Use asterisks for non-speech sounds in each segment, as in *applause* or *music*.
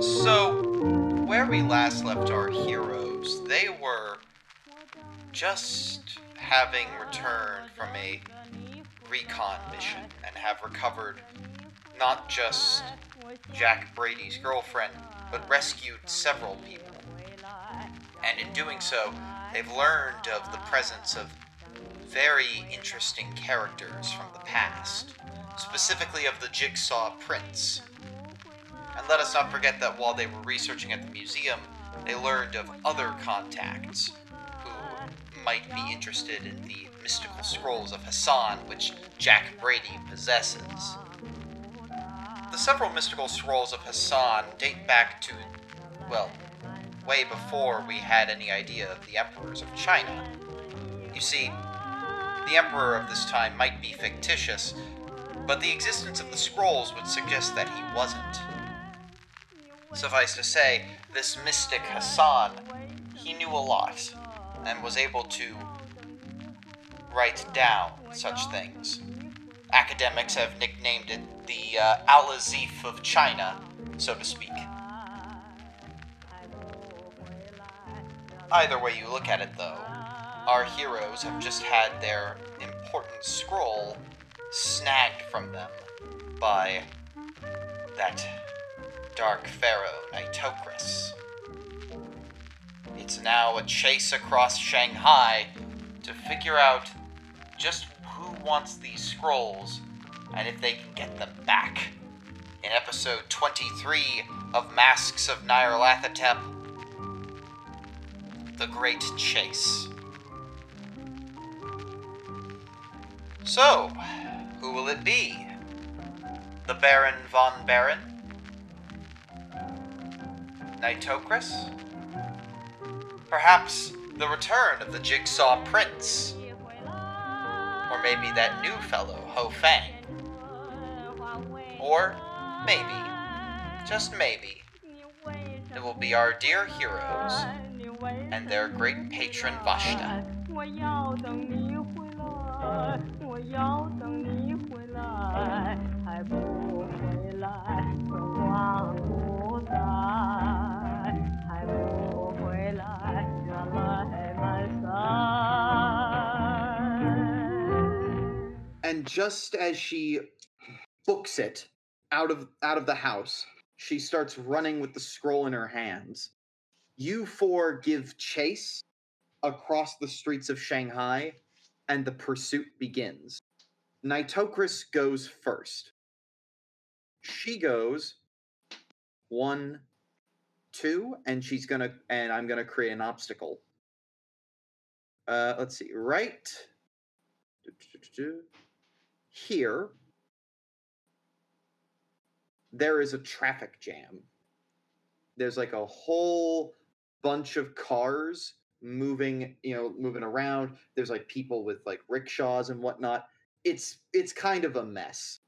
So, where we last left our heroes, they were just having returned from a recon mission and have recovered not just Jack Brady's girlfriend, but rescued several people. And in doing so, they've learned of the presence of very interesting characters from the past, specifically of the Jigsaw Prince. And let us not forget that while they were researching at the museum, they learned of other contacts who might be interested in the mystical scrolls of Hassan, which Jack Brady possesses. The several mystical scrolls of Hassan date back to, well, way before we had any idea of the emperors of China. You see, the emperor of this time might be fictitious, but the existence of the scrolls would suggest that he wasn't. Suffice to say, this mystic Hassan, he knew a lot, and was able to write down such things. Academics have nicknamed it the uh, Al-Azif of China, so to speak. Either way you look at it, though, our heroes have just had their important scroll snagged from them by that dark pharaoh, Nitocris. It's now a chase across Shanghai to figure out just wants these scrolls and if they can get them back. In episode 23 of Masks of Nyarlathotep, The Great Chase. So, who will it be? The Baron von Baron? Nitocris? Perhaps the return of the Jigsaw Prince? Or maybe that new fellow, Ho Fang? Or maybe, just maybe, it will be our dear heroes and their great patron Vashta. And just as she books it out of out of the house she starts running with the scroll in her hands. You four give chase across the streets of shanghai and the pursuit begins. Nitocris goes first. She goes one two and she's gonna and i'm gonna create an obstacle. Uh let's see right here there is a traffic jam there's like a whole bunch of cars moving you know moving around there's like people with like rickshaws and whatnot it's it's kind of a mess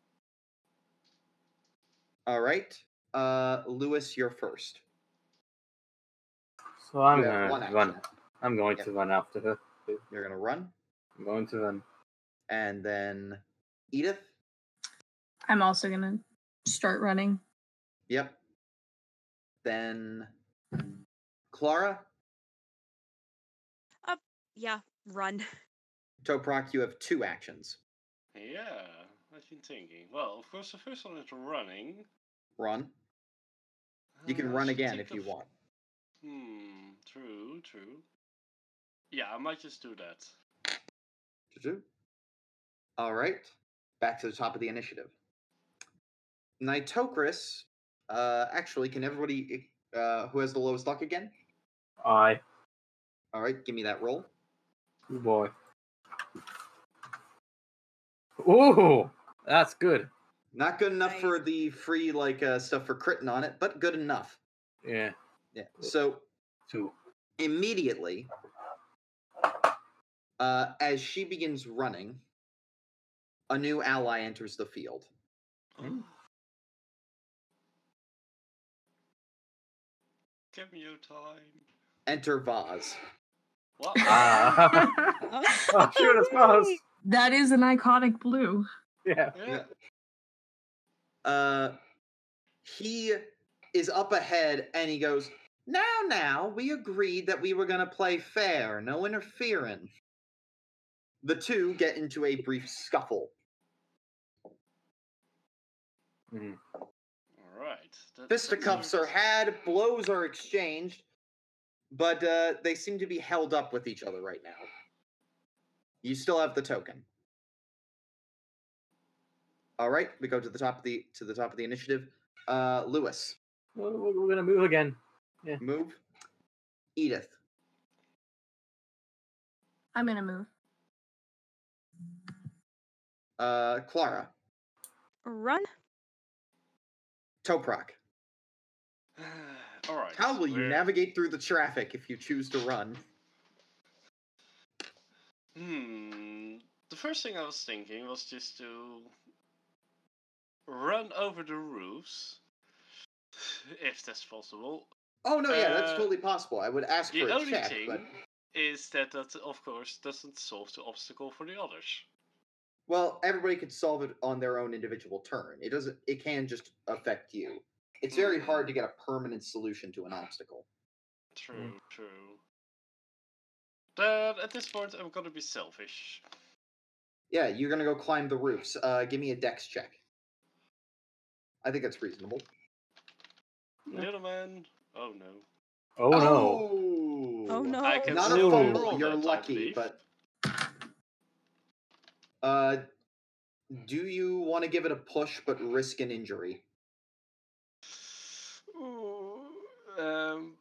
all right uh lewis you're first So I'm You have one gonna action. run. I'm going Yep. to run after her. you're gonna run I'm going to run. and then edith I'm also gonna start running. Yep. Then Clara, Yeah, run. Toprak, you have two actions. Yeah, I've been thinking. Well, of course, the first one is running. Run. You can Uh, run again if you of- want. Hmm, true, true. Yeah, I might just do that. Choo-choo. All right. Back to the top of the initiative. Nitocris. Uh, actually, can everybody uh, who has the lowest luck again? I. All right, give me that roll. Good boy. Ooh, that's good. Not good enough for the free like uh, stuff for critting on it, but good enough. Yeah, Yeah. So two. immediately uh, as she begins running a new ally enters the field. Hmm. Oh. Give me your time. Enter Vaz. What? Uh, oh, shoot, it's Vaz. That is an iconic blue. Yeah. yeah. Uh, he is up ahead and he goes, Now, now, we agreed that we were going to play fair, no interfering. The two get into a brief scuffle. Mhm. All right. That- Fisticuffs are had, blows are exchanged, but uh, they seem to be held up with each other right now. You still have the token. All right, we go to the top of the to the top of the initiative. Uh, Lewis, We're, we're gonna move again. Yeah. move. Edith, I'm gonna move. uh, Clara, Run. Toprak. *sighs* All right. How will you we're- navigate through the traffic if you choose to run? Hmm. The first thing I was thinking was just to run over the roofs, if that's possible. Oh no, yeah, that's Uh, totally possible. I would ask the for a only check, thing- but Is that that of course doesn't solve the obstacle for the others? Well, everybody could solve it on their own individual turn. It doesn't. It can just affect you. It's very hard to get a permanent solution to an obstacle. True, true. Then at this point, I'm gonna be selfish. Yeah, you're gonna go climb the roofs. Uh, give me a dex check. I think that's reasonable. Little man. Oh no. Oh no. Oh, Oh no. I can Not a still fumble. roll You're that, I lucky, believe. but uh, do you want to give it a push but risk an injury? Ooh, um.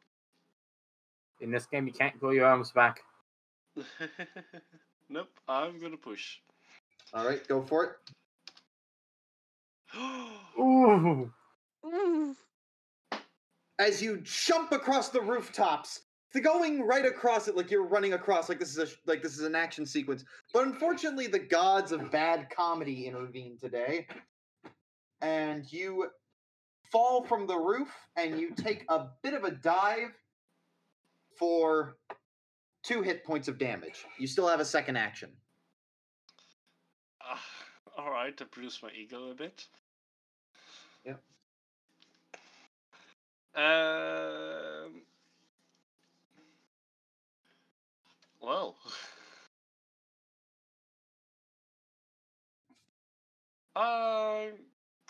In this game, you can't go your arms back. *laughs* nope. I'm gonna push. All right, go for it. *gasps* Ooh. Ooh. As you jump across the rooftops, the going right across it like you're running across like this is a like this is an action sequence. But unfortunately, the gods of bad comedy intervene today, and you fall from the roof and you take a bit of a dive for two hit points of damage. You still have a second action. Ah, all right, to boost my ego a bit. Yep. Um. Well. I'm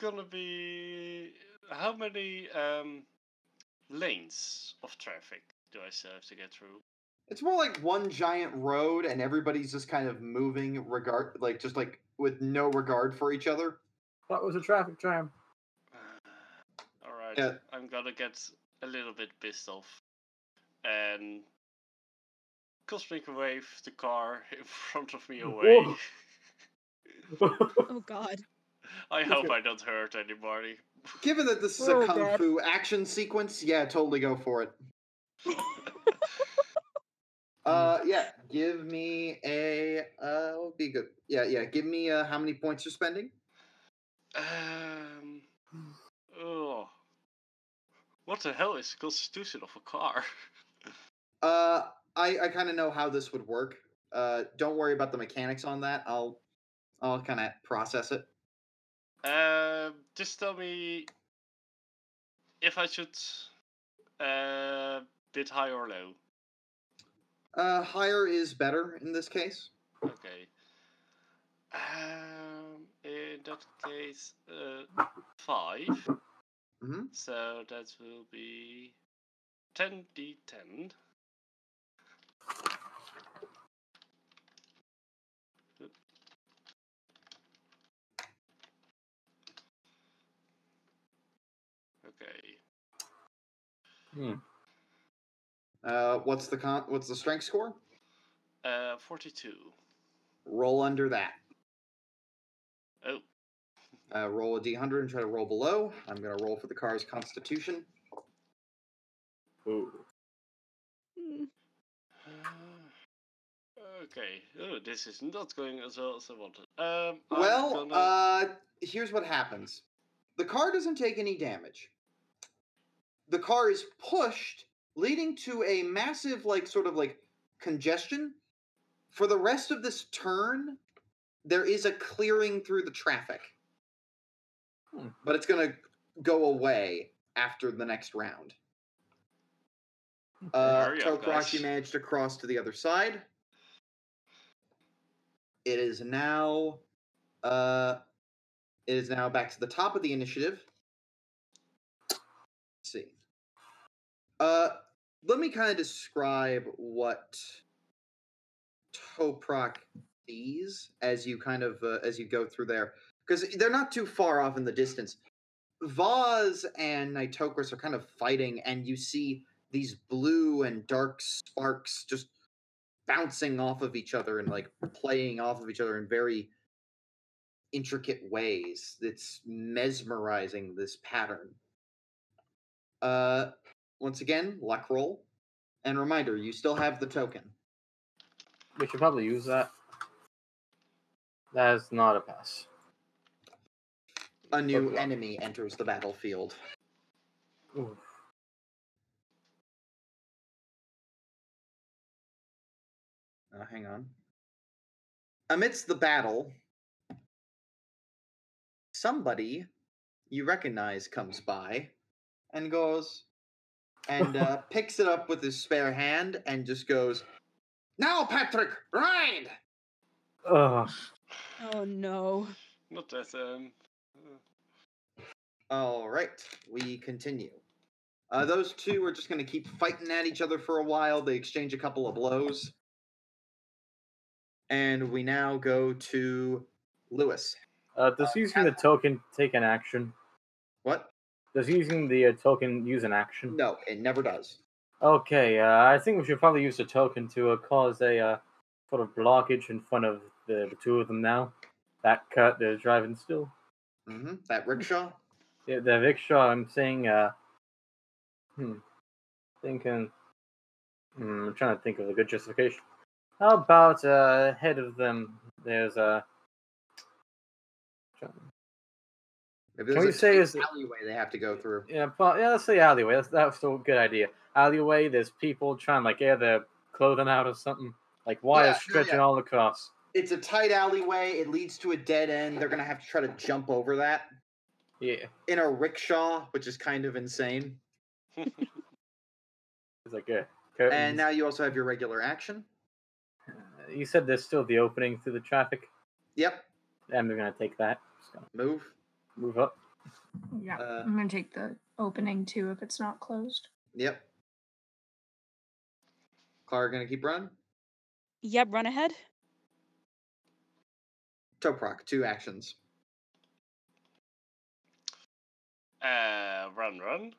gonna be. How many um lanes of traffic do I still have to get through? It's more like one giant road, and everybody's just kind of moving regard, like just like with no regard for each other. That was a traffic jam. *sighs* All right, Yeah. I'm gonna get a little bit pissed off and cosmic wave the car *laughs* in front of me away. Oh god. *laughs* I hope I don't hurt anybody. *laughs* Given that this is Oh, a kung God. fu action sequence, yeah, totally go for it. Uh, yeah, give me a uh, what would be good. Yeah, yeah, give me uh, how many points you're spending. Um. Oh. What the hell is the constitution of a car? Uh, I I kind of know how this would work. Uh, don't worry about the mechanics on that. I'll I'll kind of process it. Um, just tell me if I should uh bid high or low. Uh, higher is better in this case. Okay. Um, in that case, uh, five. Mhm. So that will be ten d ten. Okay. Hmm. Uh, what's the con? What's the strength score? Uh, forty-two. Roll under that. Oh, Uh, roll a d100 and try to roll below. I'm gonna roll for the car's constitution. Ooh. Mm. Uh, okay. Oh, this is not going as well as I wanted. Um. Well, gonna- uh, here's what happens. The car doesn't take any damage. The car is pushed leading to a massive, like, sort of like congestion. For the rest of this turn, there is a clearing through the traffic. Hmm. But it's going to go away after the next round. Uh, Toprak, managed to cross to the other side. It is now, uh, it is now back to the top of the initiative. Let's see. Uh, let me kind of describe what Toprak sees as you kind of uh, as you go through there, because they're not too far off in the distance. Vaz and Nitocris are kind of fighting, and you see these blue and dark sparks just bouncing off of each other and like playing off of each other in very intricate ways. It's mesmerizing this pattern. Uh, once again, luck roll, and reminder: you still have the token. We should probably use that. That is not a pass. A new Okay. enemy enters the battlefield. Oof. Uh, hang on. Amidst the battle, somebody you recognize comes by and goes and uh, picks it up with his spare hand and just goes, Now, Patrick, ride! Ugh. Oh no. Not that um. uh, All right, we continue. Uh, those two are just going to keep fighting at each other for a while. They exchange a couple of blows. And we now go to Lewis. Uh, does using the token take an action? What? Does using the uh, token use an action? No, it never does. Okay, uh, I think we should probably use the token to uh, cause a uh, sort of blockage in front of the, the two of them now. That cut, they're driving still. hmm That rickshaw? Yeah, the rickshaw, I'm saying, uh, hmm, thinking, hmm, I'm trying to think of a good justification. How about uh, ahead of them, there's a. Maybe Can we say is- alleyway they have to go through. Yeah, yeah, let's say alleyway. That's that's still a good idea. Alleyway, there's people trying to like air their clothing out or something, like wires Yeah, stretching yeah. all across. It's a tight alleyway. It leads to a dead end. They're gonna have to try to jump over that Yeah, in a rickshaw, which is kind of insane. *laughs* it's like a curtains. And now you also have your regular action. you said there's still the opening through the traffic. Yep. I'm gonna take that. Gonna Move. Move up. Yeah. Uh, I'm gonna take the opening too if it's not closed. Yep. Clara gonna keep running. Yep, run ahead. Toprak, two actions. uh, run, run.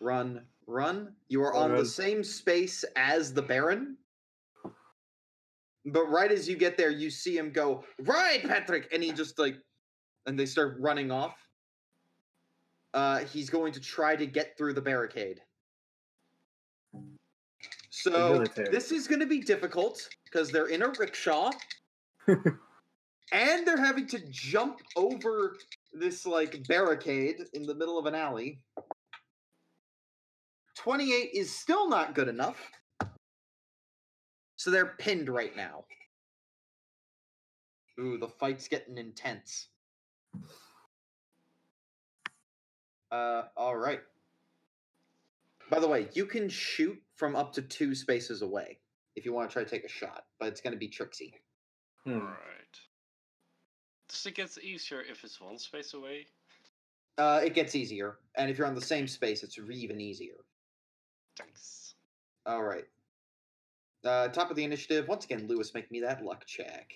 Run, run. You are on the same space as the Baron. But right as you get there, you see him go, Right, Patrick! And he just like and they start running off. Uh he's going to try to get through the barricade. So this is gonna be difficult because they're in a rickshaw *laughs* and they're having to jump over this like barricade in the middle of an alley. 28 is still not good enough. So they're pinned right now. Ooh, the fight's getting intense. Uh, all right. By the way, you can shoot from up to two spaces away if you want to try to take a shot, but it's going to be tricksy. All right. Right. Does it get easier if it's one space away? Uh, it gets easier, and if you're on the same space, it's even easier. Thanks. All right. Uh, top of the initiative. Once again, Lewis, make me that luck check.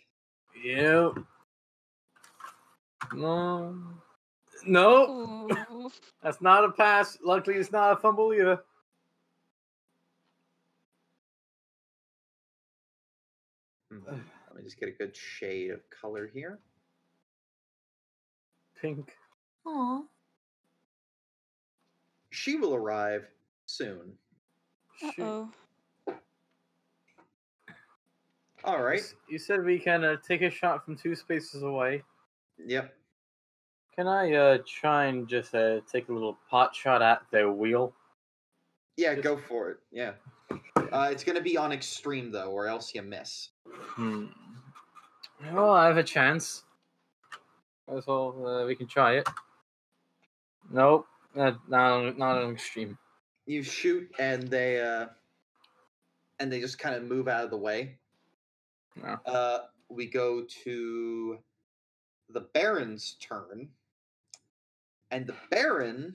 Yep. No. No, Ooh. that's not a pass. Luckily, it's not a fumble either. Let me just get a good shade of color here. Pink. Aw. She will arrive soon. Uh Shoot. oh. All You You said we can uh, take a shot from two spaces away. Yep. Can I uh, try and just uh, take a little pot shot at their wheel? Yeah, Just- go for it. Yeah. Uh, it's gonna be on extreme though, or else you miss. Hmm. Well, I have a chance. That's all. Uh, we can try it. Nope. Not not on, not on extreme. You shoot, and they uh, and they just kind of move out of the way. No. Uh, we go to the Baron's turn, and the Baron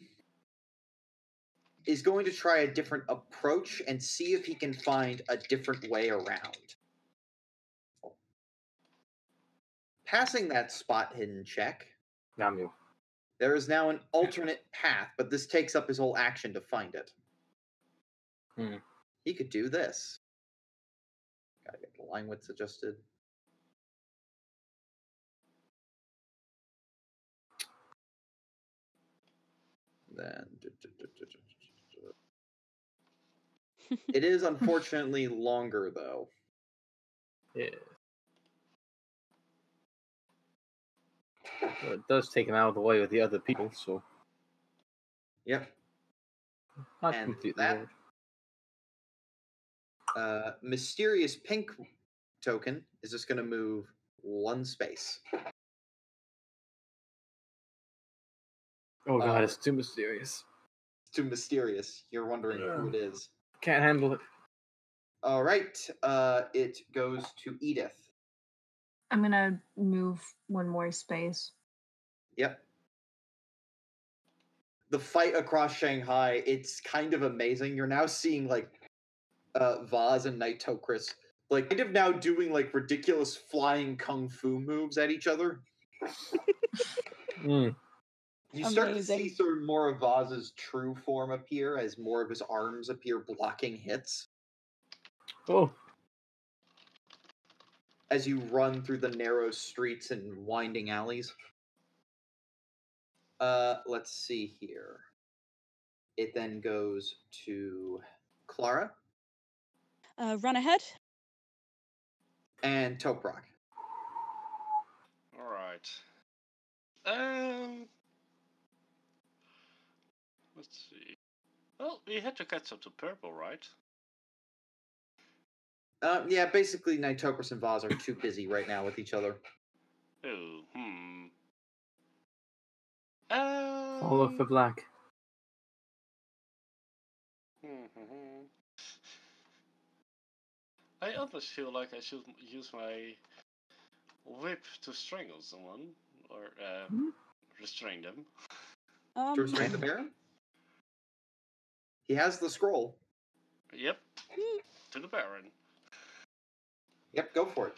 is going to try a different approach and see if he can find a different way around. Passing that spot hidden check, there is now an alternate *laughs* path, but this takes up his whole action to find it. Hmm. He could do this. Gotta get the line widths adjusted. Then. It is unfortunately longer, though. Yeah. Well, it does take him out of the way with the other people, so Yep. not And completely. that- wrong. Uh, mysterious pink token is just going to move one space. Oh god, uh, it's too mysterious. It's too mysterious. You're wondering who it is. Can't handle it. All right. Uh, it goes to Edith. I'm gonna move one more space. Yep. The fight across Shanghai, it's kind of amazing. You're now seeing like uh Vaz and Nitocris like kind of now doing like ridiculous flying kung fu moves at each other. Mm. You start to see sort of more of Vaz's true form appear as more of his arms appear blocking hits Oh, as you run through the narrow streets and winding alleys. Uh, let's see here. It then goes to Clara Uh, run ahead. and Toprak. All right. Um. Let's see. Well, we had to catch up to purple, right? Uh, yeah, basically, Nitocris and Vaz are too busy right now with each other. Oh, hmm. Um, all of the black. *laughs* I almost feel like I should use my whip to strangle someone or uh, Hmm? restrain them. Um, To restrain the Baron? He has the scroll. Yep, to the Baron. Yep, go for it.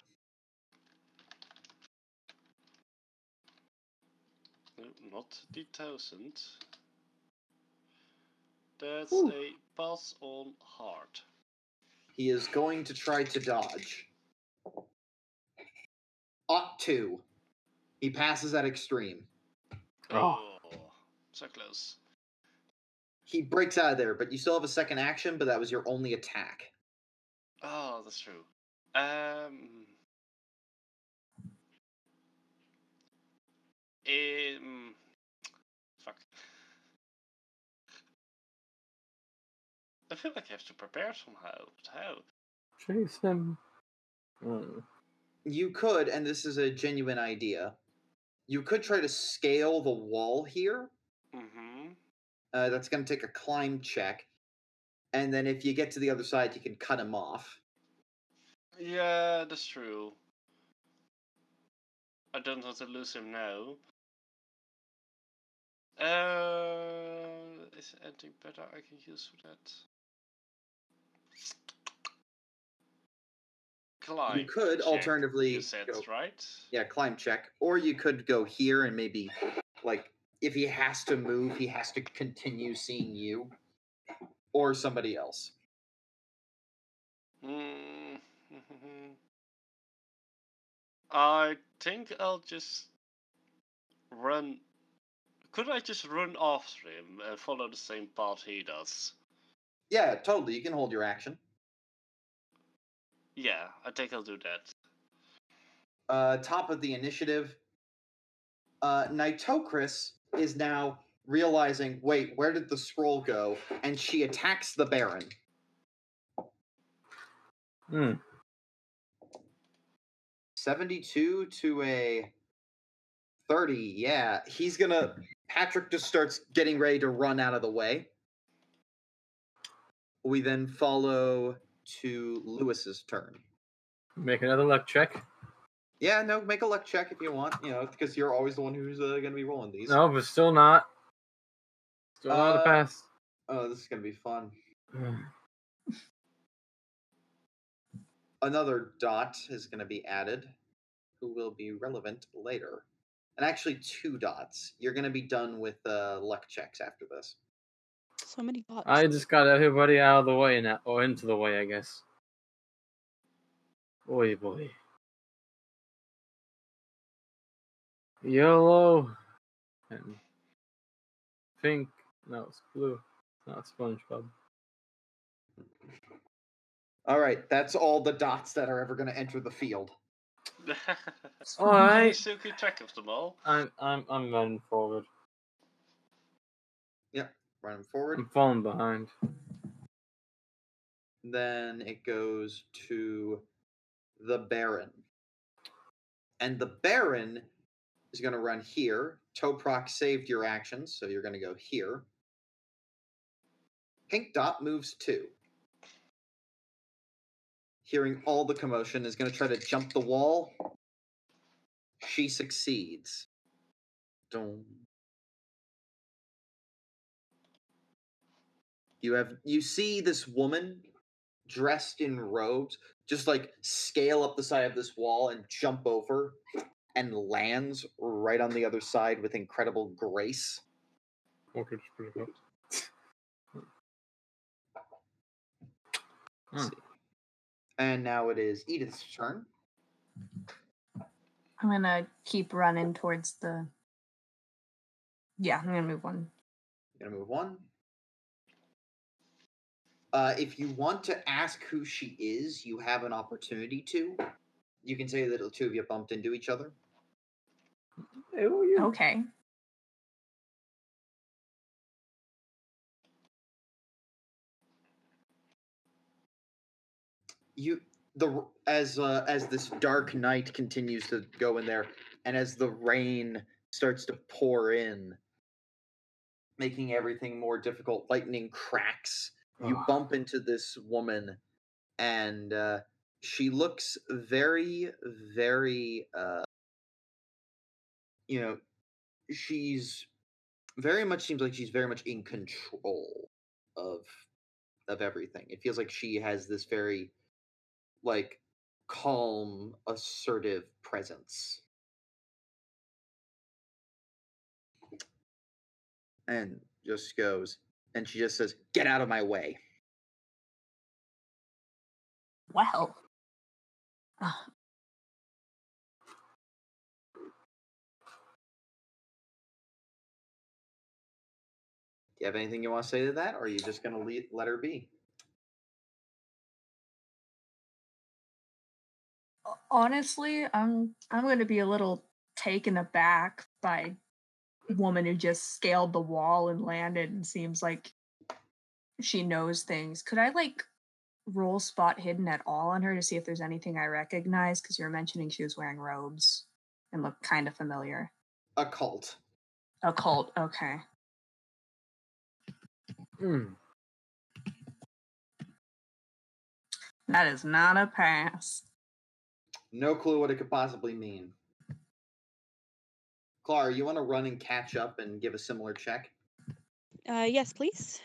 No, not the thousand. That's Ooh. a pass on hard. He is going to try to dodge. Ought to. He passes at extreme. Oh. oh. so close. He breaks out of there, but you still have a second action, but that was your only attack. Oh, that's true. Um. Um. Fuck. I feel like I have to prepare somehow. How? Chase him. Mm. You could, and this is a genuine idea, you could try to scale the wall here. Mm-hmm. Uh, that's going to take a climb check. And then if you get to the other side, you can cut him off. Yeah, that's true. I don't want to lose him now. Uh, is there anything better I can use for that? Climb. you could check, alternatively You said go, right. yeah, climb check, or you could go here and maybe like if he has to move, he has to continue seeing you or somebody else. Mm, I think I'll just run. Could I just run after him and follow the same path he does? Yeah, totally. You can hold your action. Yeah, I think I'll do that. uh, top of the initiative. Uh, Nitocris is now realizing, wait, where did the scroll go? And she attacks the Baron. Hmm. 72 to a 30. Yeah, he's gonna. Patrick just starts getting ready to run out of the way. We then follow to Lewis's turn. Make another luck check. Yeah, no, make a luck check if you want, you know, because you're always the one who's uh, gonna be rolling these. No, but still not. Still not a Uh, pass. Oh, this is gonna be fun. Another dot is gonna be added, who will be relevant later. And actually, two dots. You're gonna be done with uh, luck checks after this. So many dots. I just got everybody out of the way now, or into the way, I guess. Boy, boy. Yellow and pink. No, it's blue. Not SpongeBob. All right, that's all the dots that are ever gonna enter the field. *laughs* all right. Can you still keep track of them all? I'm I'm I'm running forward. Yep, running forward. I'm falling behind. Then it goes to the Baron. And the Baron is going to run here. Toprak saved your actions, so you're going to go here. Pink Dot moves two. Hearing all the commotion, is going to try to jump the wall. She succeeds. Dum. You have you see this woman dressed in robes just like scale up the side of this wall and jump over and lands right on the other side with incredible grace. Okay, just put it up. Hmm. And now it is Edith's turn. I'm gonna keep running towards the. Yeah, I'm gonna move one. You're Gonna move one. Uh, if you want to ask who she is, you have an opportunity to. You can say that the two of you bumped into each other. Hey, who are you? Okay. you the as uh, as this dark night continues to go in there and as the rain starts to pour in making everything more difficult lightning cracks you bump into this woman and uh, she looks very very uh, you know she's very much seems like she's very much in control of of everything. It feels like she has this very like calm assertive presence. And just goes and she just says get out of my way. Uh, you have anything you want to say to that or are you just going to le- let her be honestly, I'm I'm gonna be a little taken aback by woman who just scaled the wall and landed and seems like she knows things. Could I like roll spot hidden at all on her to see if there's anything I recognize? Because you were mentioning she was wearing robes and looked kind of familiar. occult Occult, okay. Hmm. That is not a pass. no clue what it could possibly mean clara you want to run and catch up and give a similar check Uh, yes, please.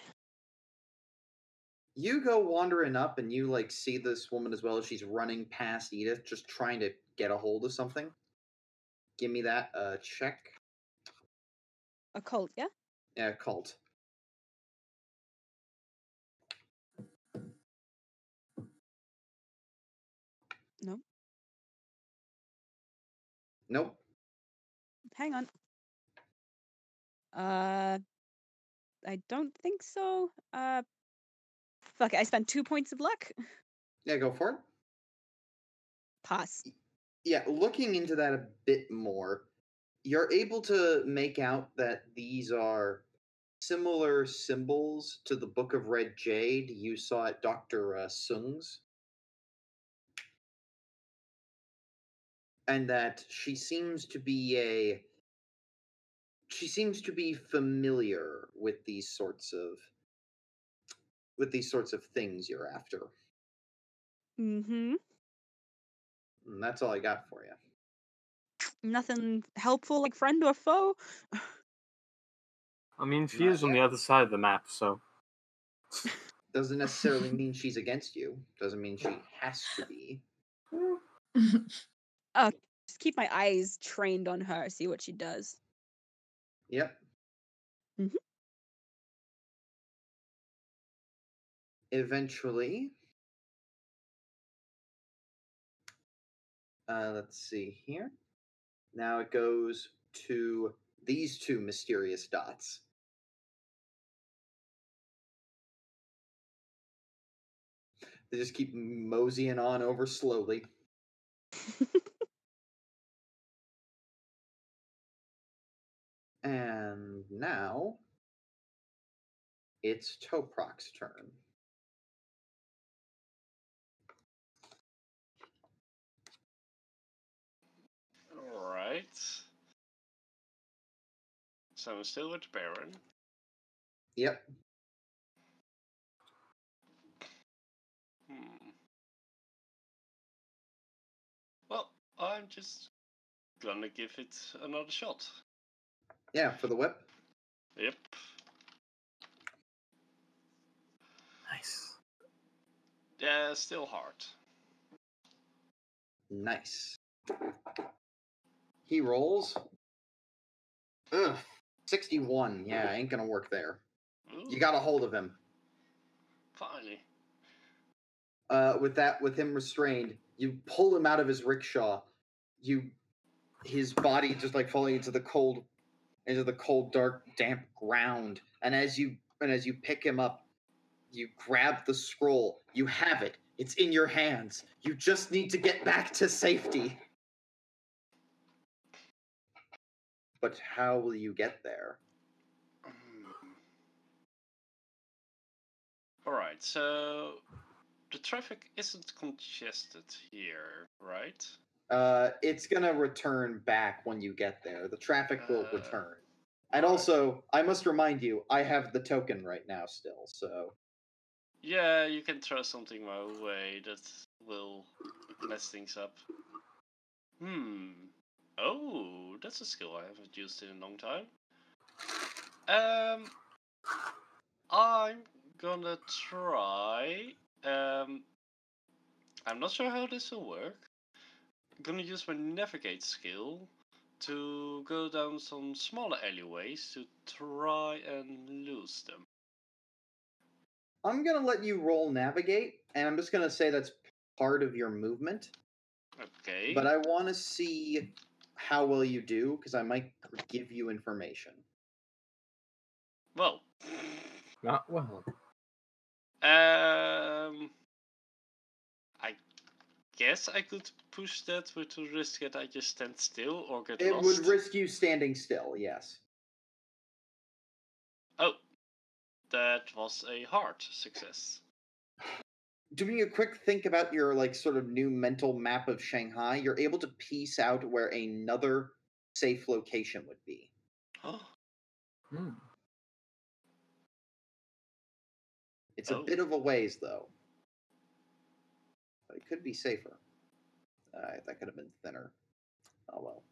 you go wandering up and you like see this woman as well as she's running past edith just trying to get a hold of something give me that uh check A cult, yeah? yeah cult nope Hang on. Uh, I don't think so. Uh, fuck it. I spent two points of luck. yeah go for it Pass. yeah, looking into that a bit more, you're able to make out that these are similar symbols to the Book of Red Jade you saw at Dr. Uh, Sung's. And that she seems to be a. She seems to be familiar with these sorts of. with these sorts of things you're after. Mm-hmm. And that's all I got for you. Nothing helpful like friend or foe. *laughs* I mean, she Not is on the other side of the map, so Doesn't *laughs* necessarily mean she's against you. Doesn't mean she has to be. *laughs* Just keep my eyes trained on her, see what she does. Yep. Mhm. Eventually, uh, let's see here. Now it goes to these two mysterious dots. They just keep moseying on over slowly. *laughs* And now it's Toprak's turn. Alright. So I'm still with Baron. Yep. Hmm. Well, I'm just gonna give it another shot. Yeah, for the whip. Yep. nice. Yeah, still hard. Nice. He rolls. Ugh. 61. Yeah, ain't gonna work there. You got a hold of him. finally. Uh, with that, with him restrained, you pull him out of his rickshaw. You, his body just like falling into the cold, into the cold, dark, damp ground. And as you and as you pick him up, you grab the scroll. You have it. It's in your hands. You just need to get back to safety. But how will you get there? Um, Alright, so the traffic isn't congested here, right? Uh, it's gonna return back when you get there. The traffic will Uh, return. And also, I must remind you, I have the token right now still. So Yeah, you can throw something my way that will mess things up. Hmm. Oh, that's a skill I haven't used in a long time. Um, I'm gonna try. Um, I'm not sure how this will work. I'm gonna use my navigate skill to go down some smaller alleyways to try and lose them. I'm gonna let you roll navigate, and I'm just gonna say that's part of your movement. Okay. But I want to see how well you do because I might give you information. well. Not well. Um, I guess I could push that with the risk that I just stand still or get It lost. It would risk you standing still. Yes. oh, that was a hard success. doing a quick think about your like sort of new mental map of Shanghai, you're able to piece out where another safe location would be. Oh. Hmm. It's a Oh. bit of a ways though. It could be safer. Uh, that could have been thinner. Oh well.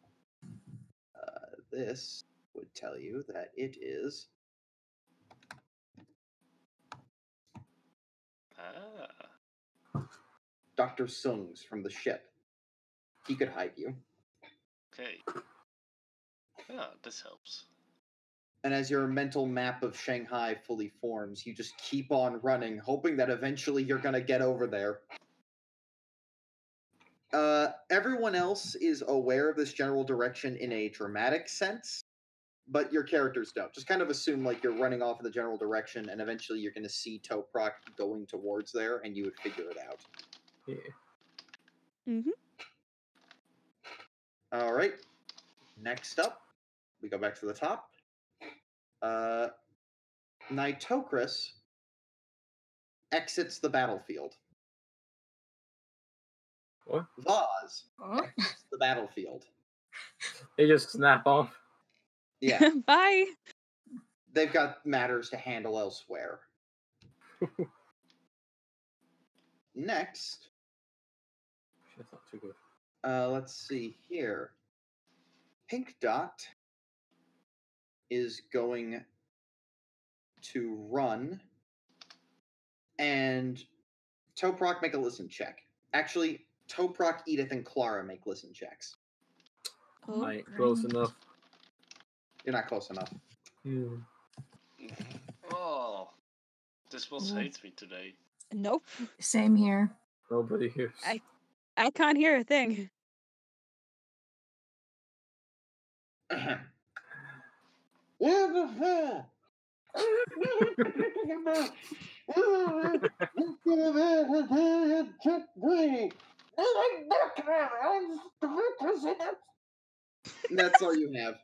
Uh, this would tell you that it is ah, Dr. Sung's from the ship. He could hide you. okay. Yeah, this helps. And as your mental map of Shanghai fully forms, you just keep on running, hoping that eventually you're going to get over there. Uh, everyone else is aware of this general direction in a dramatic sense, but your characters don't. Just kind of assume like you're running off in the general direction, and eventually you're going to see Toprak going towards there, and you would figure it out. Yeah. Mm-hmm. All right. Next up, we go back to the top. Uh, Nitocris exits the battlefield. What? Vaz Huh? the battlefield. They just snap off. Yeah, *laughs* Bye. they've got matters to handle elsewhere. *laughs* Next, That's not too good. uh, let's see here. Pink Dot is going to run and Toprak make a listen check. Actually, Toprak, Edith, and Clara make listen checks. Oh, Right, close enough. You're not close enough. Hmm. Oh, this boss Mm. hates me today. Nope. Same here. Nobody hears. I- I can't hear a thing. *laughs* *laughs* *laughs* That's all you have.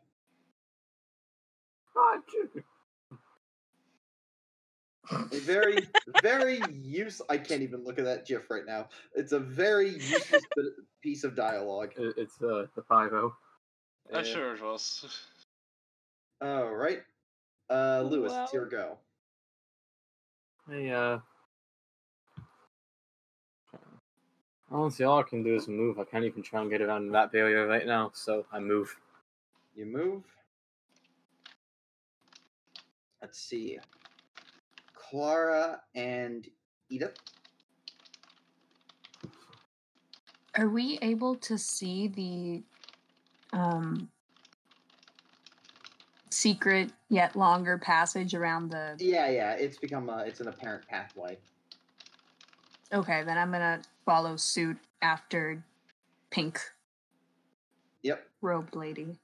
A very, very use. I can't even look at that GIF right now. It's a very useless bit, piece of dialogue. It- It's uh, the 5 0. I'm Uh, sure it was. All right, uh, Lewis, it's your go. Hey, uh. Honestly, all I can do is move. I can't even try and get around that barrier right now, so I move. You move. Let's see. Clara and Edith. Are we able to see the um secret yet longer passage around the Yeah, yeah. It's become a. It's an apparent pathway. Okay, then I'm gonna follow suit after pink Yep. robed lady.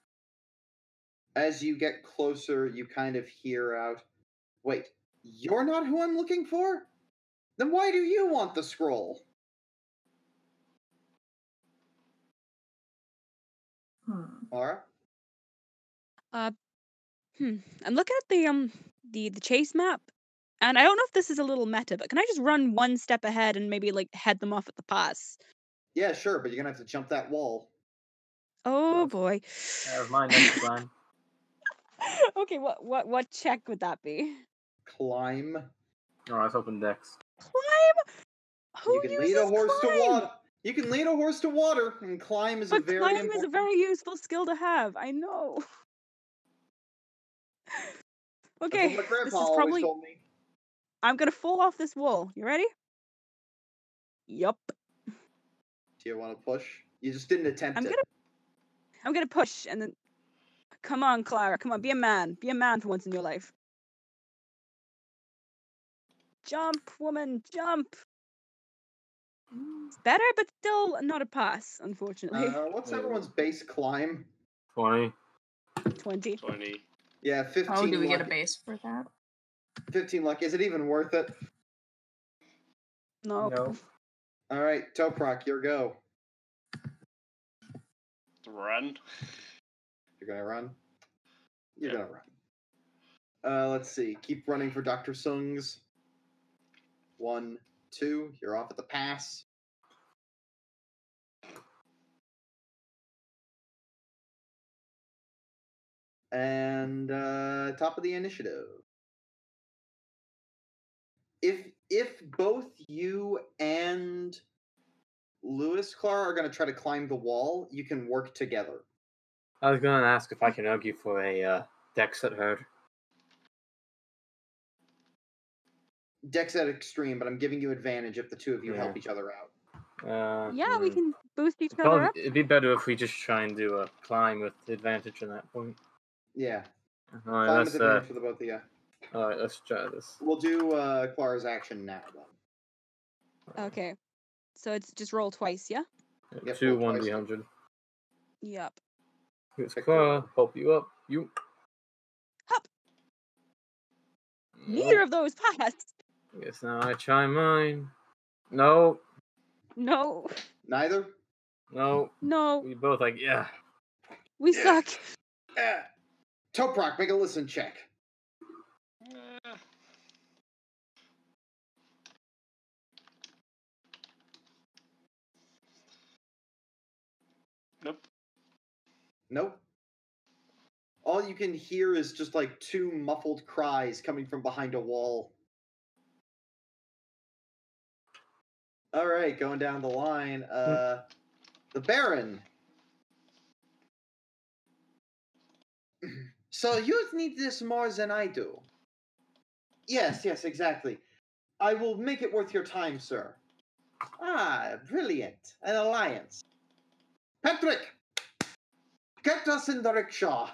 As you get closer, you kind of hear out. Wait, you're not who I'm looking for. Then why do you want the scroll? Hmm. Clara. Hmm. I'm looking at the um the the chase map, and I don't know if this is a little meta, but can I just run one step ahead and maybe like head them off at the pass? Yeah, sure, but you're gonna have to jump that wall. Oh boy. That was my next plan. okay, what what what check would that be? Climb. Oh, Alright, let's open decks. Climb. Who you can lead a horse climb? to water. You can lead a horse to water, and climb is a But very climb important. is a very useful skill to have. I know. Okay, what my *laughs* grandpa this is probably. Told me. I'm gonna fall off this wall. You ready? Yup. Do you want to push? You just didn't attempt I'm it. gonna. I'm gonna push and then. Come on, Clara. Come on, be a man. Be a man for once in your life. Jump, woman, jump. It's *gasps* better, but still not a pass, unfortunately. Uh, what's everyone's base climb? 20. 20. 20. Yeah, 15 Oh, do we get a base for that? 15 luck. Is it even worth it? No. No. All right, Toprak, your go. Run. You're gonna run. You're Yeah. gonna run. Uh, let's see. Keep running for Doctor Sungs. One, two. You're off at the pass. And uh, top of the initiative. If if both you and Lewis Clark are gonna try to climb the wall, you can work together. I was gonna ask if I can argue for a uh, dex at herd. Dex at extreme, but I'm giving you advantage if the two of you help each other out. Uh, Yeah, we hmm. can boost each other probably- up. It'd be better if we just try and do a climb with advantage at that point. Yeah. Alright, Climb let's with uh, for the both of you. Alright, let's try this. We'll do uh, Clara's action now then. Okay. So it's just roll twice, yeah? Yep, Two 1d100. Yep. Here's Pick Clara. Help you up. You. Hop. Nope. Neither of those passed. I guess now I try mine. No, No. Neither? no. No. We both like yeah. We Yeah. suck. Eh. Toprak, make a listen check. Nope. All you can hear is just like two muffled cries coming from behind a wall. All right, going down the line. Uh, the Baron. so you need this more than I do. Yes, yes, exactly. I will make it worth your time, sir. Ah, brilliant. An alliance. Patrick! Get us in the rickshaw.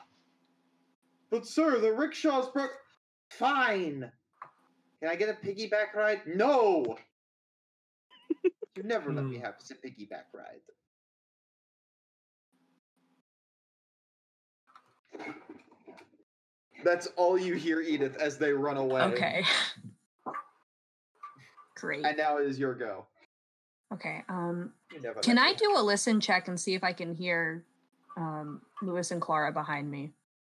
But, sir, the rickshaw's broke. Fine. Can I get a piggyback ride? No! you never let me Hmm. have a piggyback ride. That's all you hear, Edith, as they run away. Okay. Great. And now it is your go. Okay. Um, can I do a listen check and see if I can hear um, Lewis and Clara behind me?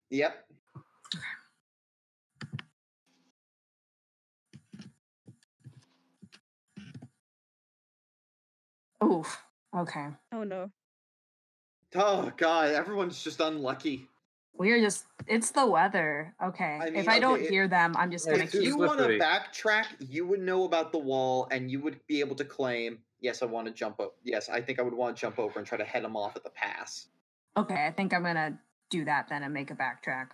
Yep. Oof. Okay. Oh no. Oh god, everyone's just unlucky. We're just, it's the weather. Okay. I mean, if I don't it- hear them, I'm just gonna too keep. you want to backtrack, you would know about the wall, and you would be able to claim, "Yes, I want to jump up. Yes, I think I would want to jump over and try to head them off at the pass." Okay. I think I'm going to do that then and make a backtrack.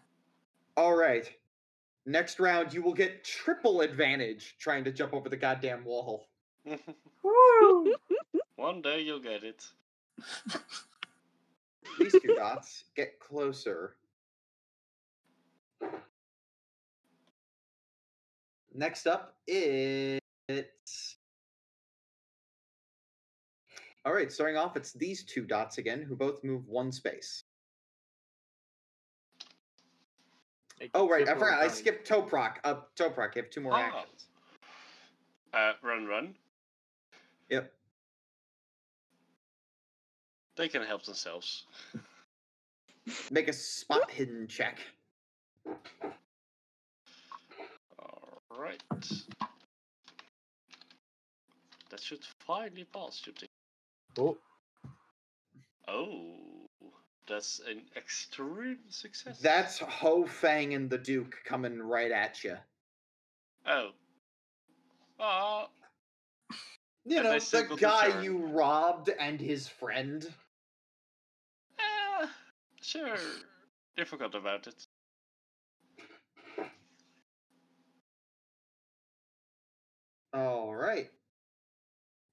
All right. Next round, you will get triple advantage trying to jump over the goddamn wall. *laughs* One day you'll get it. These two *laughs* dots get closer. Next up, it's. All right, starting off, it's these two dots again, who both move one space. Oh, right, I forgot. I skipped Toprak. Uh, Toprak, you have two more Ah. actions. Uh, run, run. Yep. They can help themselves. Make a spot hidden check. Alright. That should finally pass, should? Oh, Oh, that's an extreme success. That's Ho Fang and the Duke coming right at you. Oh. Ah, You know, the got the guy you robbed and his friend. eh, sure. They forgot about it. All right.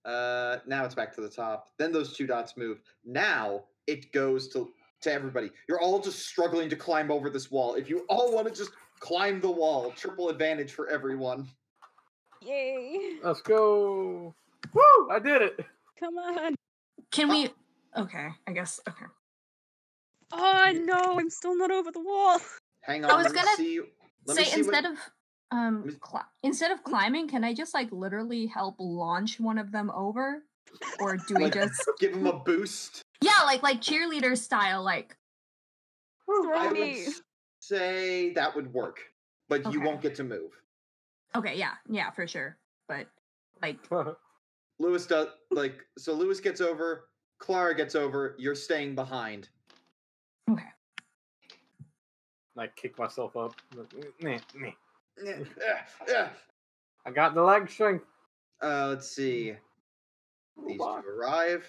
Uh, now it's back to the top. Then those two dots move. Now it goes to to everybody. You're all just struggling to climb over this wall. If you all want to just climb the wall, triple advantage for everyone. Yay! let's go! Woo! I did it. Come on. Can we? Okay. I guess. Okay. Oh no, I'm still not over the wall. Hang on. I was gonna see. Let Say see instead what, of um me- cli- instead of climbing, can I just like literally help launch one of them over, or do we Like- just? *laughs* give them a boost. Yeah, like like cheerleader style, like I would me. s- say that would work, but you won't get to move. okay, yeah, yeah, for sure. But like, *laughs* Lewis does like so. Lewis gets over. Clara gets over. You're staying behind. okay, I kick myself up. Meh, meh. *laughs* I got the leg strength. Uh, let's see. These two arrive.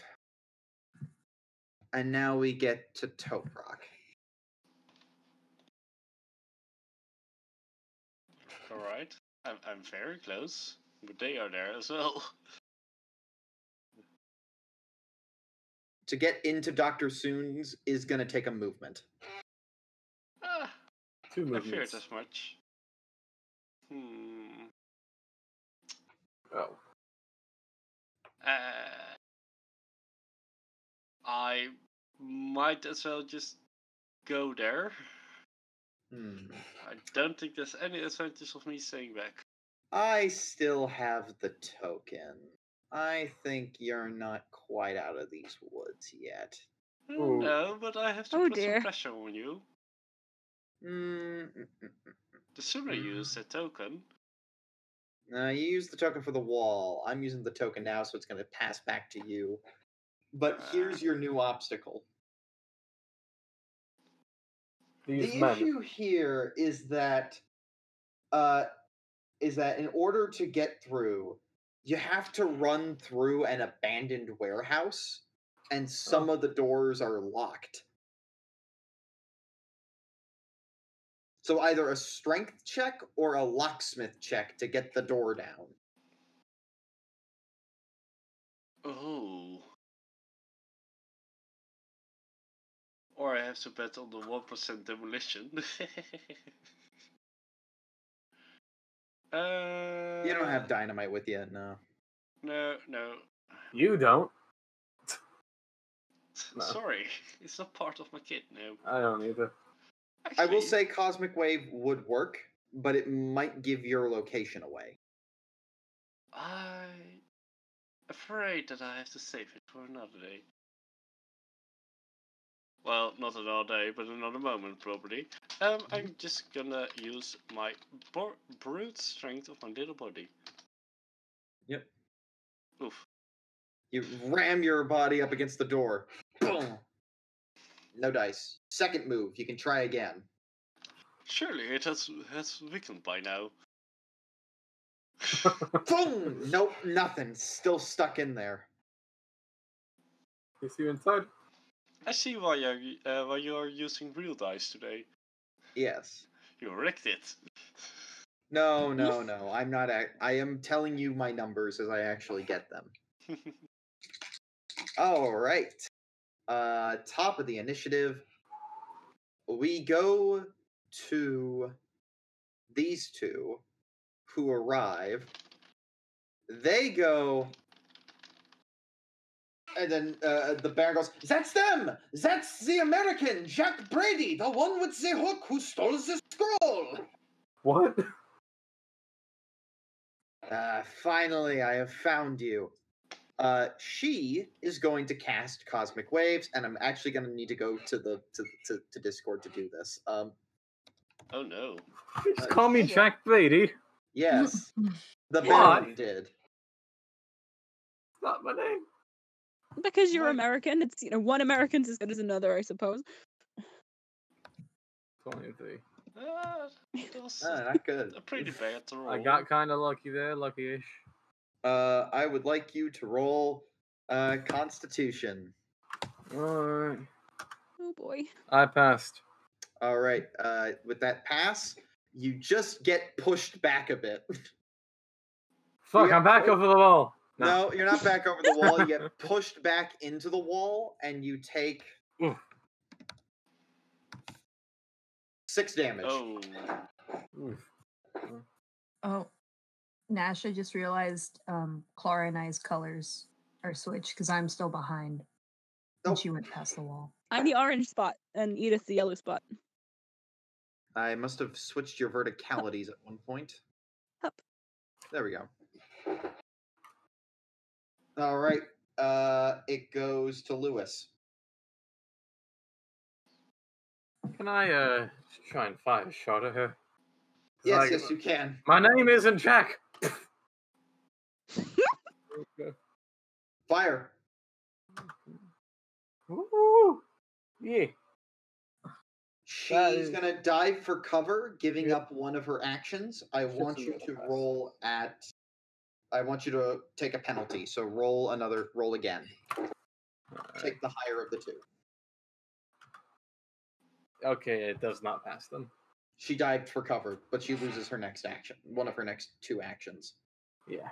And now we get to Toprak. Alright. I'm, I'm very close, but they are there as well. *laughs* To get into Dr. Sung's is going to take a movement. Ah, Two I feared movements. as much. Hmm. Oh. Uh, I might as well just go there. Hmm. I don't think there's any advantage of me staying back. I still have the token. I think you're not quite out of these woods yet. Ooh. No, but I have to Oh, put dear. some pressure on you. Mm, mm, mm, mm. The sooner you use that token, No, you use the token for the wall. I'm using the token now, so it's going to pass back to you. But here's your new obstacle. these the men. issue here is that uh is that in order to get through you have to run through an abandoned warehouse and some of the doors are locked so either a strength check or a locksmith check to get the door down Oh. Or I have to bet on the 1% demolition. uh, *laughs* you don't have dynamite with you no No, no. You don't. No. Sorry, *laughs* it's not part of my kit now. I don't either. I will say cosmic wave would work but it might give your location away I'm afraid that I have to save it for another day. Well, not another day, but another moment probably. Um, I'm just gonna use my bor- brute strength of my little body. Yep. Oof. You ram your body up against the door. Boom. No dice. Second move. You can try again. Surely it has has weakened by now. Boom. *laughs* Nope. Nothing. Still stuck in there. You see inside? I see why you uh, why you are using real dice today. Yes. You wrecked it. No. *laughs* No. No. I'm not. Ac- I am telling you my numbers as I actually get them. *laughs* All right. Uh, top of the initiative. We go to these two who arrive. They go. And then uh, the Baron goes, That's them! That's the American, Jack Brady, the one with the hook who stole the scroll! What? Uh, finally, I have found you. Uh, she is going to cast cosmic waves, and I'm actually going to need to go to the to, to, to Discord to do this. Um, oh no. Just call me Jack Brady. yes, *laughs* the Why? Baron did. Not my name. Because you're Why- American, it's you know one American's as good as another, I suppose. Twenty-three. Uh, that Ah, *laughs* not good. a pretty bad roll. I got kind of lucky there, lucky-ish. Uh, I would like you to roll uh, Constitution. Alright. Oh boy. I passed. All right. Uh, with that pass, you just get pushed back a bit. *laughs* Fuck, I'm back over the wall. *laughs* No, you're not back over the wall. You get *laughs* pushed back into the wall, and you take Oof. six damage. Oh. Oof. Oh, Nash, I just realized um, Clara and I's colors are switched because I'm still behind. Nope. And she went past the wall. I'm the orange spot and Edith the yellow spot. I must have switched your verticalities at one point. Hup. There we go. All right. Uh, it goes to Lewis. Can I uh try and fire a shot at her? Yes, Like, yes, you can. My name isn't Jack. Fire. Woo! Yeah. She's is- gonna dive for cover, giving Yep. up one of her actions. I want you to roll at. I want you to take a penalty. So roll another. Roll again. Alright. Take the higher of the two. Okay, it does not pass them. She dived for cover, but she loses her next action. One of her next two actions. Yeah.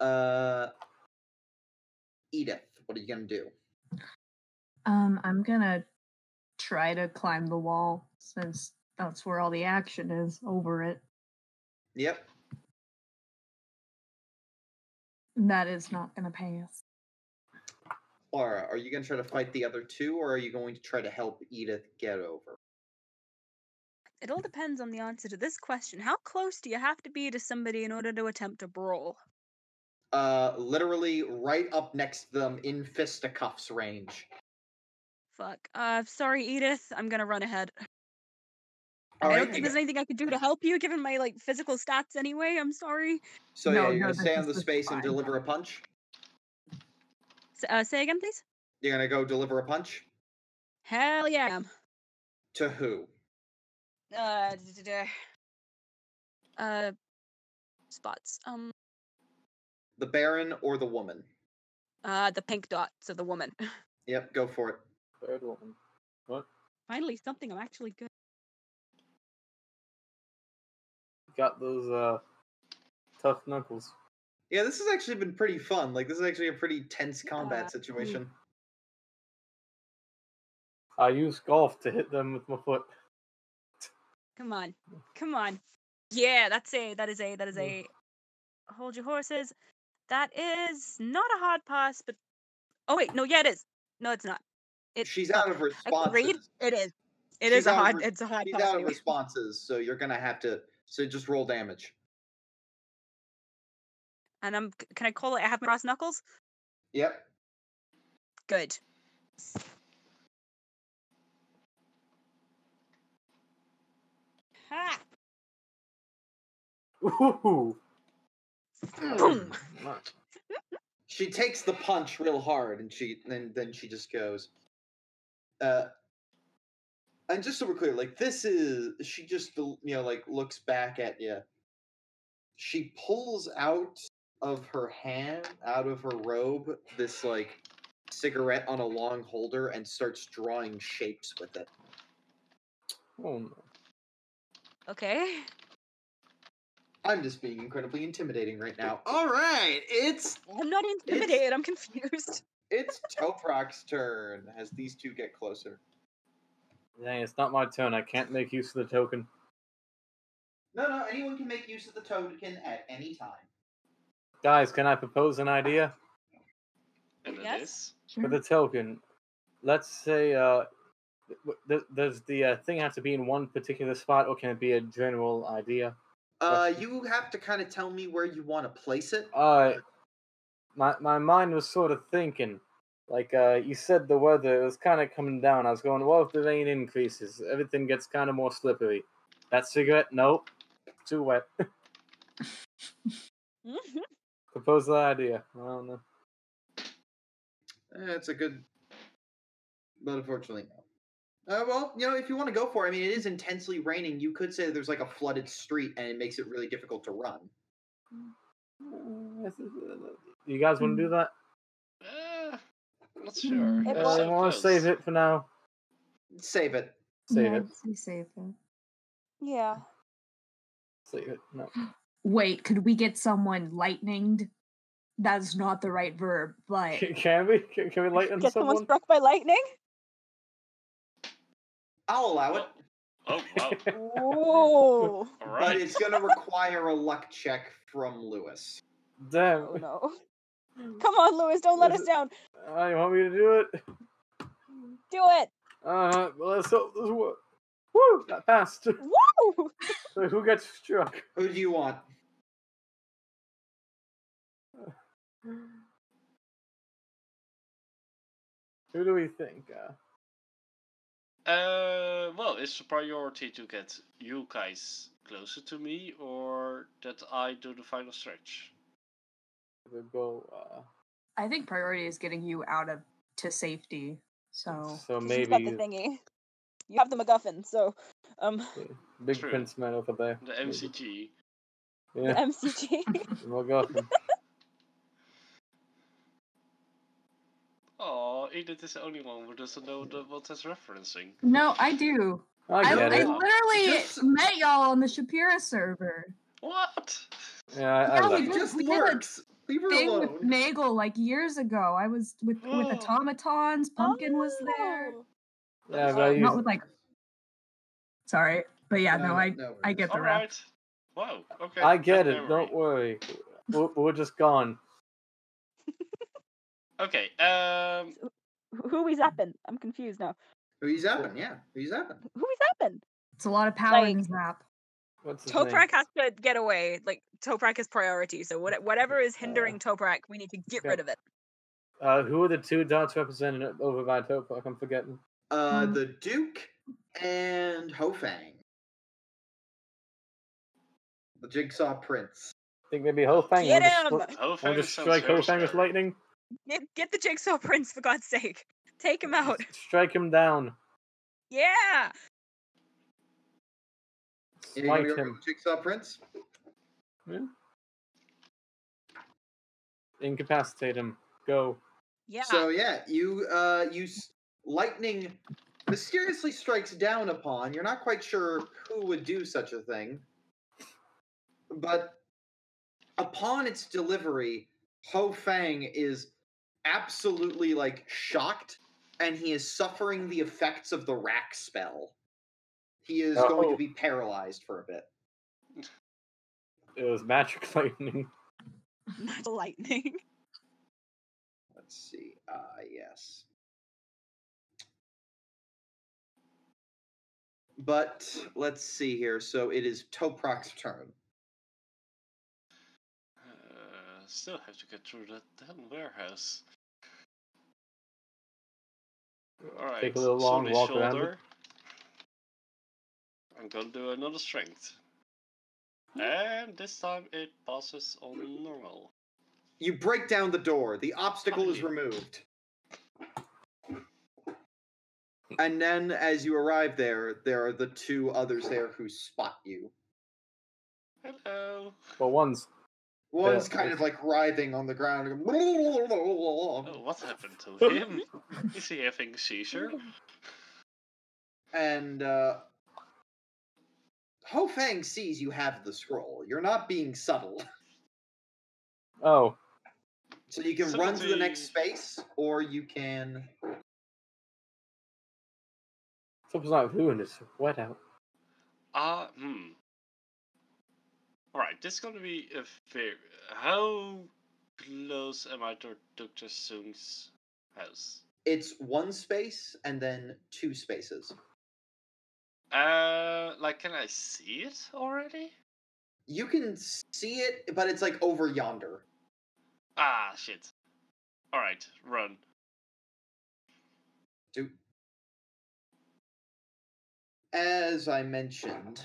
Uh, Edith, what are you gonna do? Um, I'm gonna try to climb the wall since that's where all the action is over it. Yep. That is not gonna pass. Clara, are you gonna try to fight the other two, or are you going to try to help Edith get over? It all depends on the answer to this question. How close do you have to be to somebody in order to attempt a brawl? Uh, literally right up next to them in fisticuffs range. Fuck. Uh, sorry, Edith. I'm gonna run ahead. All I right, don't think you there's go- anything I could do to help you, given my like physical stats. Anyway, I'm sorry. So No, yeah, you're no, gonna this stay on the this is space and deliver a punch. S- uh, say again, please. You're gonna go deliver a punch Hell yeah. I am. to who? uh, d- d- d- uh, spots. Um, The Baron or the woman? uh, the pink dots of the woman. *laughs* Yep, go for it. Third woman. What? Finally, something I'm actually good. Got those uh tough knuckles. Yeah, this has actually been pretty fun. Like, this is actually a pretty tense combat Yeah. situation. I use golf to hit them with my foot. Come on, come on. Yeah, that's a. That is a. That is Mm. a. Hold your horses. That is not a hard pass, but. Oh wait, no, yeah, it is. No, it's not. It, She's out of responses. It is. It She's is a hard. res- It's a hard. She's pass. out of responses, so you're gonna have to. So just roll damage. And I'm. Can I call it? I have my brass knuckles. Yep. Good. Ha! Ooh. *clears throat* Boom. Nice. She takes the punch real hard, and she then then she just goes. Uh. And just so we're clear, like this is she just you know like looks back at you. She pulls out of her hand, out of her robe, this like cigarette on a long holder, and starts drawing shapes with it. Oh no. Okay. *laughs* I'm just being incredibly intimidating right now. *laughs* All right, it's I'm not intimidated. I'm confused. *laughs* it's Toprak's turn as these two get closer. Dang, it's not my turn. I can't make use of the token. No, no, anyone can make use of the token at any time. Guys, can I propose an idea And Yes? is. for the token? Let's say, uh, w- th- does the uh, thing have to be in one particular spot, or can it be a general idea? Uh, you have to kind of tell me where you want to place it. Uh, my my mind was sort of thinking, like uh, you said, the weather was kind of coming down. I was going, well, if the rain increases, everything gets kind of more slippery. That cigarette, nope, too wet. *laughs* Propose that idea. I don't know. Eh, it's a good, but unfortunately, no. Uh, well, you know, if you want to go for it, I mean, it is intensely raining. You could say there's like a flooded street, and it makes it really difficult to run. You guys want to do that? Uh, not sure. It Uh, I want to save it for now. Save it. Save yeah, it. I'd save it. Yeah. Save it. No. Wait, could we get someone lightninged? That's not the right verb, but Can, *laughs* can we? Can, can we lighten Get someone someone? struck by lightning. I'll allow it, Oh, wow. *laughs* Oh. *laughs* All but it's going to require a luck check from Lewis. Damn. oh no. *laughs* Come on, Lewis. Don't let us down. Uh, you want me to do it? Do it. Uh, well, let's hope this works. Woo! That passed. Woo! So who gets struck? Who do you want? *sighs* Who do we think? Uh, Uh, well, is the priority to get you guys closer to me, or that I do the final stretch? we'll go. Uh, I think priority is getting you out of to safety. So so 'Cause You've got the maybe thingy. You have the MacGuffin, so um, big True. prince man over there. The maybe. MCG. the Yeah, MCG. we'll go. For- Oh, Edith is the only one who doesn't know the, what that's referencing. no, I do. I I, I literally Just- met y'all on the Shapira server. What? Yeah, I, I Yeah, we left. It did- just we did a works. Leave her Thing alone. with Nagel like years ago. I was with with Oh. automatons. Pumpkin was there. Oh. Yeah, but I Not used. with like. Sorry, but yeah, no, I no I get the All rep. right. Wow. Okay. I get bad it. memory. Don't worry. We're, we're just gone. Okay. Um. Who we zapping? I'm confused now. Who you zapping? Yeah, who you zapping? Who we zapping? It's a lot of power Like- in Zap. What's his name? Has to get away. Like Toprak is priority. So what, whatever is hindering Toprak, we need to get okay. rid of it. Uh, who are the two dots represented over by Toprak? I'm forgetting. Uh, Hmm. the Duke and Hofang. The Jigsaw Prince. I think maybe Hofang. Get We'll him! just, Oh, we'll just strike very Hofang with lightning. Get, get the Jigsaw *laughs* Prince for God's sake. Take him out. *laughs* Strike him down. Yeah. Anybody Smite over him. Jigsaw Prince? Incapacitate him. Go. Yeah. So yeah, you uh you s- lightning mysteriously strikes down upon. You're not quite sure who would do such a thing, but upon its delivery, Ho Fang is absolutely like shocked, and he is suffering the effects of the rack spell. He is going Oh. to be paralyzed for a bit. It was magic *laughs* lightning. Not lightning. *laughs* Let's see. Ah, yes. But let's see here. So it is Toprak's turn. Uh, still have to get through that damn warehouse. Alright. Take a little long Sully's walk around it. I'm gonna do another strength. And this time it passes on normal. You break down the door. The obstacle is removed. And then, as you arrive there, there are the two others there who spot you. Hello. But one's One's Yeah. kind of like writhing on the ground. *laughs* Oh, what happened to him? *laughs* Is he having a seizure? and uh, Ho Fang sees you have the scroll. You're not being subtle. oh, So you can run to the next space, or you can. something's not doing this. Wet out. Ah, hmm. Alright, this is gonna be a fair. How close am I to Dr. Sung's house? It's one space and then two spaces. Uh, like, can I see it already? You can see it, but it's like over yonder. Ah, shit. Alright, run. Do. As I mentioned,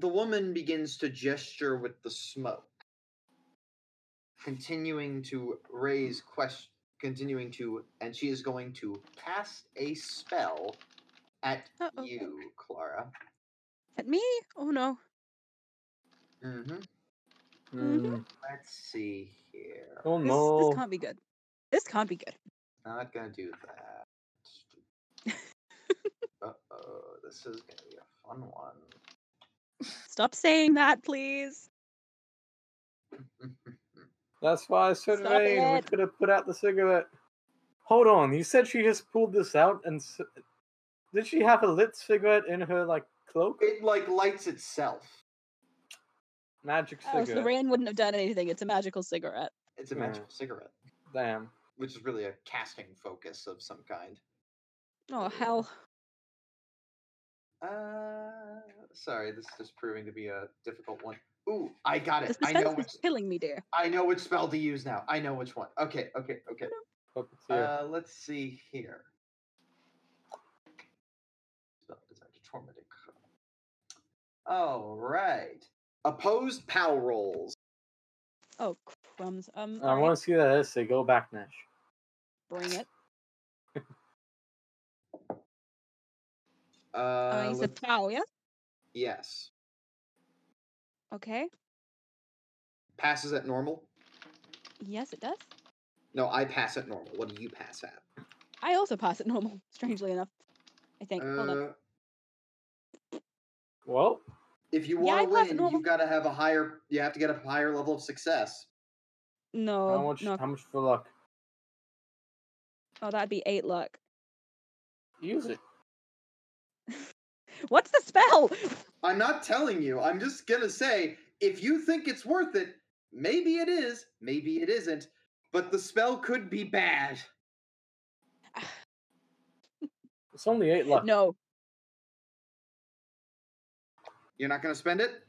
the woman begins to gesture with the smoke, continuing to raise question, continuing to, and she is going to cast a spell at Uh-oh. you, Clara. At me? Oh no. Mm-hmm. Mm. Let's see here. Oh no. this can't be good. This can't be good. I'm not gonna do that. *laughs* uh oh, this is gonna be a fun one. Stop saying that, please. *laughs* That's why I said Stop rain. We it. could have put out the cigarette. Hold on. You said she just pulled this out, and s- did she have a lit cigarette in her like cloak? it like lights itself. Magic Oh, so the cigarette. rain wouldn't have done anything. It's a magical cigarette. It's a Yeah. magical hmm. cigarette, Damn. which is really a casting focus of some kind. Oh hell. Uh, sorry, this is just proving to be a difficult one. Ooh, I got The it. I know suspense which. is killing me, dear. I know which spell to use now. I know which one. Okay, okay, okay. Uh, let's see here. Spell design to tormenting. All right. Opposed POW rolls. Oh crumbs. Um, I alright, want to see that essay. Go back, Nash. bring it. *laughs* Uh, Uh, you said let's- yeah? yes. Okay. Passes at normal. Yes, it does. No, I pass at normal. What do you pass at? I also pass at normal. *laughs* Strangely enough, I think. Hold on. Uh, Well, if you Yeah, want to pass win, normal. you got to have a higher. You have to get a higher level of success. No, how much? no. How much for luck? Oh, that'd be eight luck. Use it. What's the spell? I'm not telling you. I'm just gonna say, if you think it's worth it, maybe it is, maybe it isn't. But the spell could be bad. *sighs* It's only eight luck. No, You're not gonna spend it.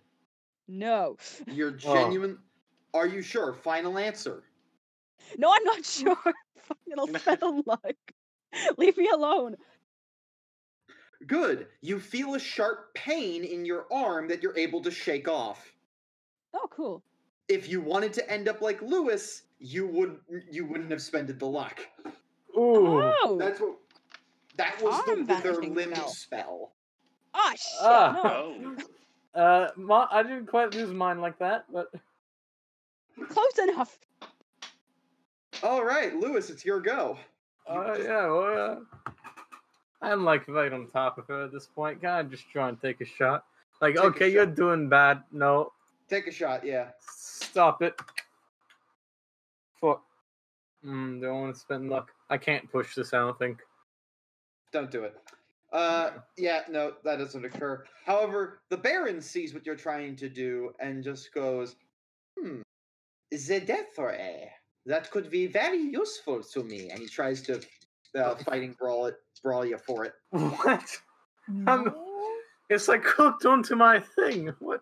no, You're Oh. genuine. Are you sure? Final answer. no. I'm not *laughs* sure. Fuck, It'll *laughs* spell luck. Leave me alone. Good. You feel a sharp pain in your arm that you're able to shake off. Oh, cool. If you wanted to end up like Lewis, you would you wouldn't have spended the luck. Ooh. Oh, That's what. That was the Arm wither limb spell. spell. Oh shit! Ah. No. Oh. Uh, my, I didn't quite lose mine like that, but Close enough. All right, Lewis, it's your go. uh, yeah, well, uh, I'm like right on top of her at this point. Can I just try and take a shot? Like, Take okay, you're shot. doing bad. No, Take a shot. Yeah. stop it. Fuck. mm, don't want to spend luck. I can't push this. I don't think. Don't do it. Uh, yeah, no, that doesn't occur. However, the Baron sees what you're trying to do and just goes, "Hmm, the death ray that could be very useful to me." And he tries to uh, *laughs* fighting brawl it, brawl you for it. *laughs* What? No. It's like hooked onto my thing. What?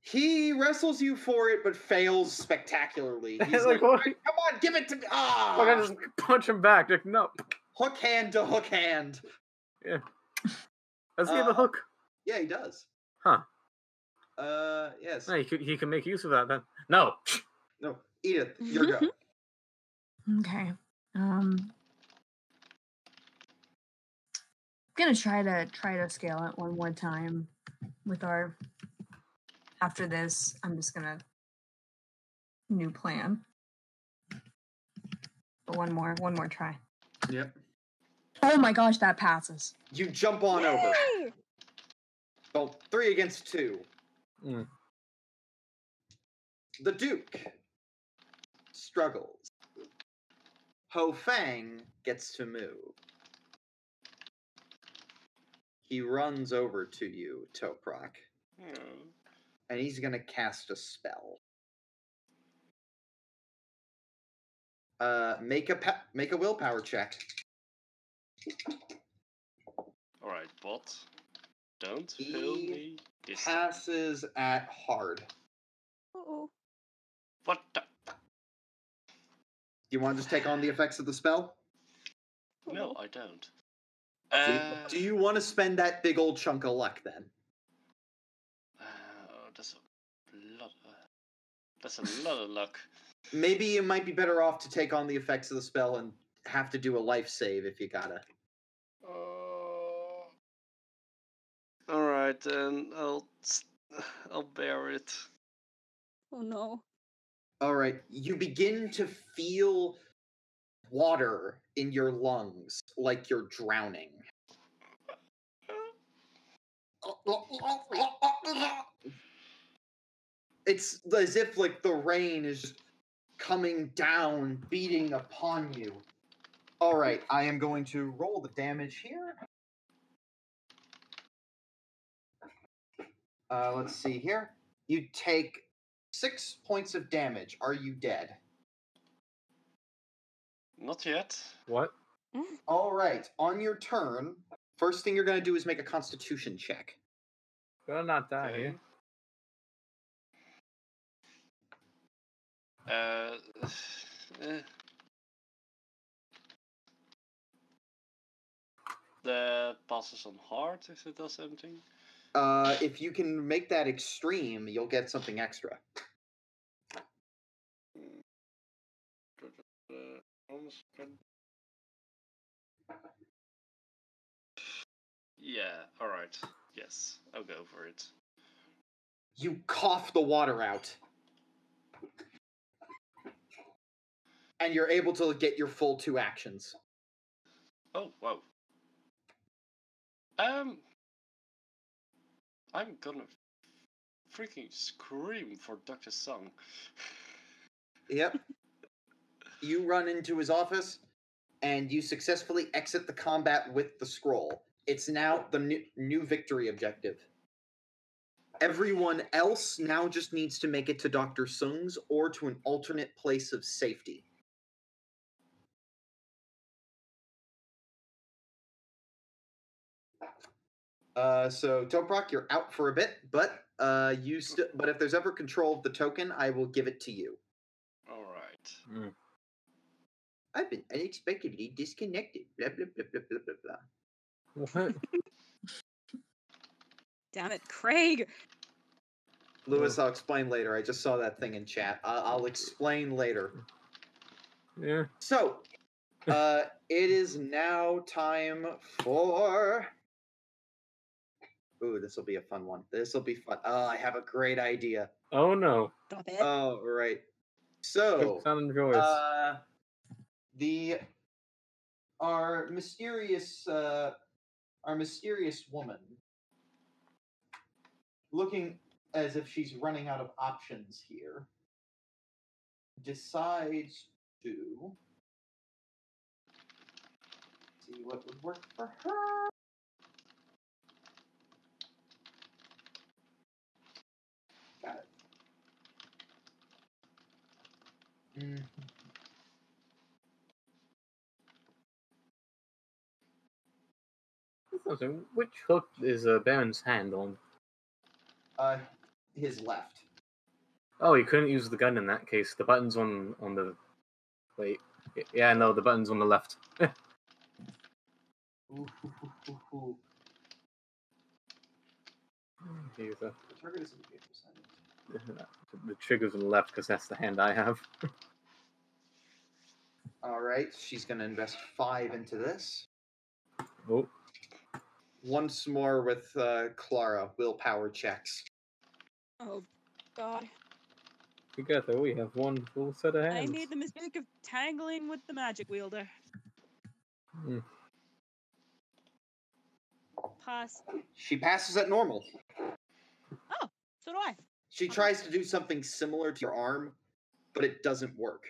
He wrestles you for it, but fails spectacularly. *laughs* He's Like, like, what? "Come on, give it to me!" Ah, Like I just punch him back. Like no. hook hand to hook hand. Yeah. Does he have a Uh, hook? Yeah, he does. Huh. Uh, yes. No, he could. He can make use of that then. No. No, Edith, your go. Okay. Um I'm gonna try to try to scale it one more time with our after this, I'm just gonna new plan. But one more, one more try. Yep. Oh my gosh, that passes. You jump on over. Yay! Well, three against two. Mm. The Duke struggles. Ho Fang gets to move. He runs over to you, Toprak. Hmm. and he's gonna cast a spell. Uh, make a pa- make a willpower check. Alright, bot. Don't He fail me this time. Passes at hard. Uh-oh. What the? You want to just take on the effects of the spell? No, I don't. Do you, Uh, do you want to spend that big old chunk of luck then? uh, that's a lot. Of, that's a lot of luck. *laughs* Maybe you might be better off to take on the effects of the spell and have to do a life save if you gotta. Uh, all right, then I'll *sighs* I'll bear it. Oh no. All right, you begin to feel water in your lungs like you're drowning. It's as if like the rain is coming down, beating upon you. All right, I am going to roll the damage here. Uh, let's see here. You take six points of damage. Are you dead? Not yet. What? All right. On your turn, first thing you're going to do is make a Constitution check. Better not die Okay. here. Uh, eh. *sighs* The passes on hard if it does anything. Uh, if you can make that extreme, you'll get something extra. *laughs* Yeah, alright. Yes, I'll go for it. You cough the water out. And you're able to get your full two actions. Oh, wow. Um, I'm gonna freaking scream for Dr. Sung. Yep. *laughs* you run into his office and you successfully exit the combat with the scroll. It's now the new, new victory objective. Everyone else now just needs to make it to Dr. Sung's or to an alternate place of safety. Uh, so Toprak, you're out for a bit, but uh, you st- but if there's ever control of the token, I will give it to you. Alright. I've been unexpectedly disconnected. Blah blah blah blah blah blah blah. What? *laughs* Damn it, Craig. Lewis, I'll explain later. I just saw that thing in chat. I- I'll explain later. Yeah. So, *laughs* uh, it is now time for Ooh, this will be a fun one. This will be fun. Oh, I have a great idea. Oh no. Stop it. Oh, right. So, Sound enjoys. uh, the our mysterious uh, our mysterious woman, looking as if she's running out of options here, decides to see what would work for her. Got it. Mm. Something. Which hook is uh, Baron's hand on? Uh, his left. Oh, he couldn't use the gun in that case. The button's on on the. Wait. Yeah, no, the button's on the left. *laughs* Ooh, uh, The target is engaged for silence. *laughs* the trigger's on the left because that's the hand I have. *laughs* All right, she's gonna invest five into this. Oh, Once more with uh, Clara willpower checks. Oh God! together we have one full set of hands. I made the mistake of tangling with the magic wielder. Hmm. Pass. She passes at normal. Oh, so do I. She tries to do something similar to your arm, but it doesn't work.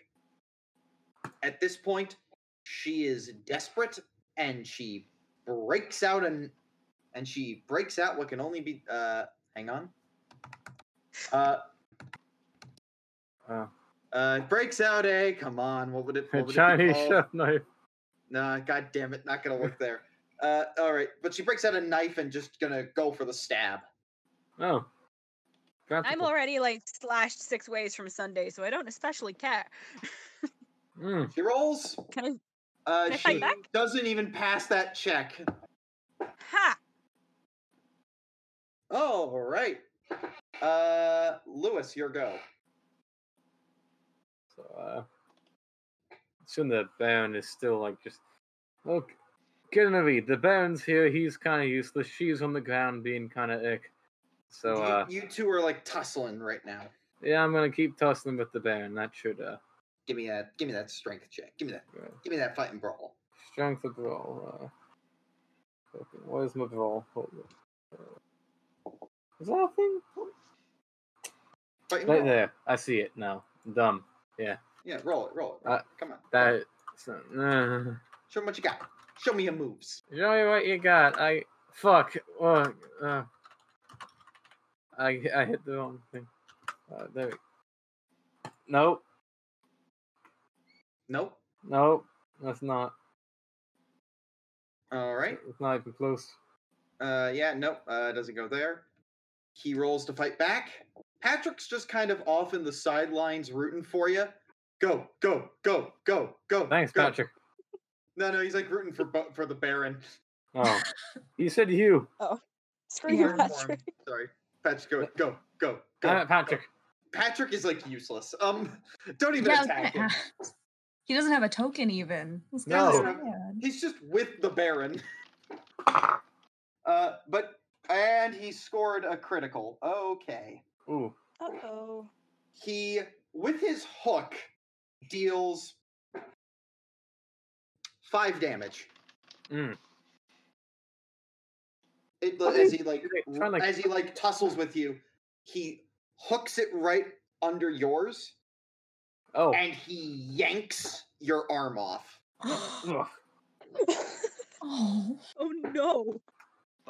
At this point, she is desperate and she breaks out and and she breaks out what can only be uh hang on. Uh Uh, uh breaks out a come on, what would it a what would Chinese it be called? chef knife. Nah, god damn it, not gonna work there. Uh all right, but she breaks out a knife and just gonna go for the stab. Oh. I'm already like slashed six ways from Sunday, so I don't especially care. Mm. She rolls. Can I? Uh Can I fight she back? doesn't even pass that check. Ha! All right. Uh, Lewis, your go. So, uh, soon the Baron is still like just look. Read. The Baron's here. He's kind of useless. She's on the ground being kind of ick. So, you, uh, you two are like tussling right now. yeah, I'm gonna keep tussling with the Baron. That should uh, Give me that. Give me that strength check. Give me that. Give me that fighting brawl. strength of roll. Uh, okay, where's my brawl? Hold it. Is that a thing? Right there. I see it now. Dumb. Yeah. Yeah, roll it. Roll it. Uh, Come on. That. So, uh, Show me what you got. Show me your moves. Show me what you got. I fuck. Uh, uh, I I hit the wrong thing. Uh, there. We... go. Nope. Nope. Nope. That's not. All right. It's not even close. Uh, yeah. Nope. Uh, doesn't go there. He rolls to fight back. Patrick's just kind of off in the sidelines, rooting for you. Go, go, go, go, go. Thanks, go. Patrick. No, no, he's like rooting for for the Baron. Oh, you said you. Screw He's you, rooting. Patrick. Sorry, Patrick. Go, go, go, go. Damn it, Patrick. Patrick is like useless. Um, don't even Yeah, attack him. *laughs* he doesn't have a token even. This No. He's just with the Baron. *laughs* Uh, but and he scored a critical. Okay, Ooh. Uh oh. he with his hook deals five damage. Mm. It, as is- he like, do they try and, like- as he like tussles with you, he hooks it right under yours, Oh. and he yanks your arm off. Oh, *laughs* oh no.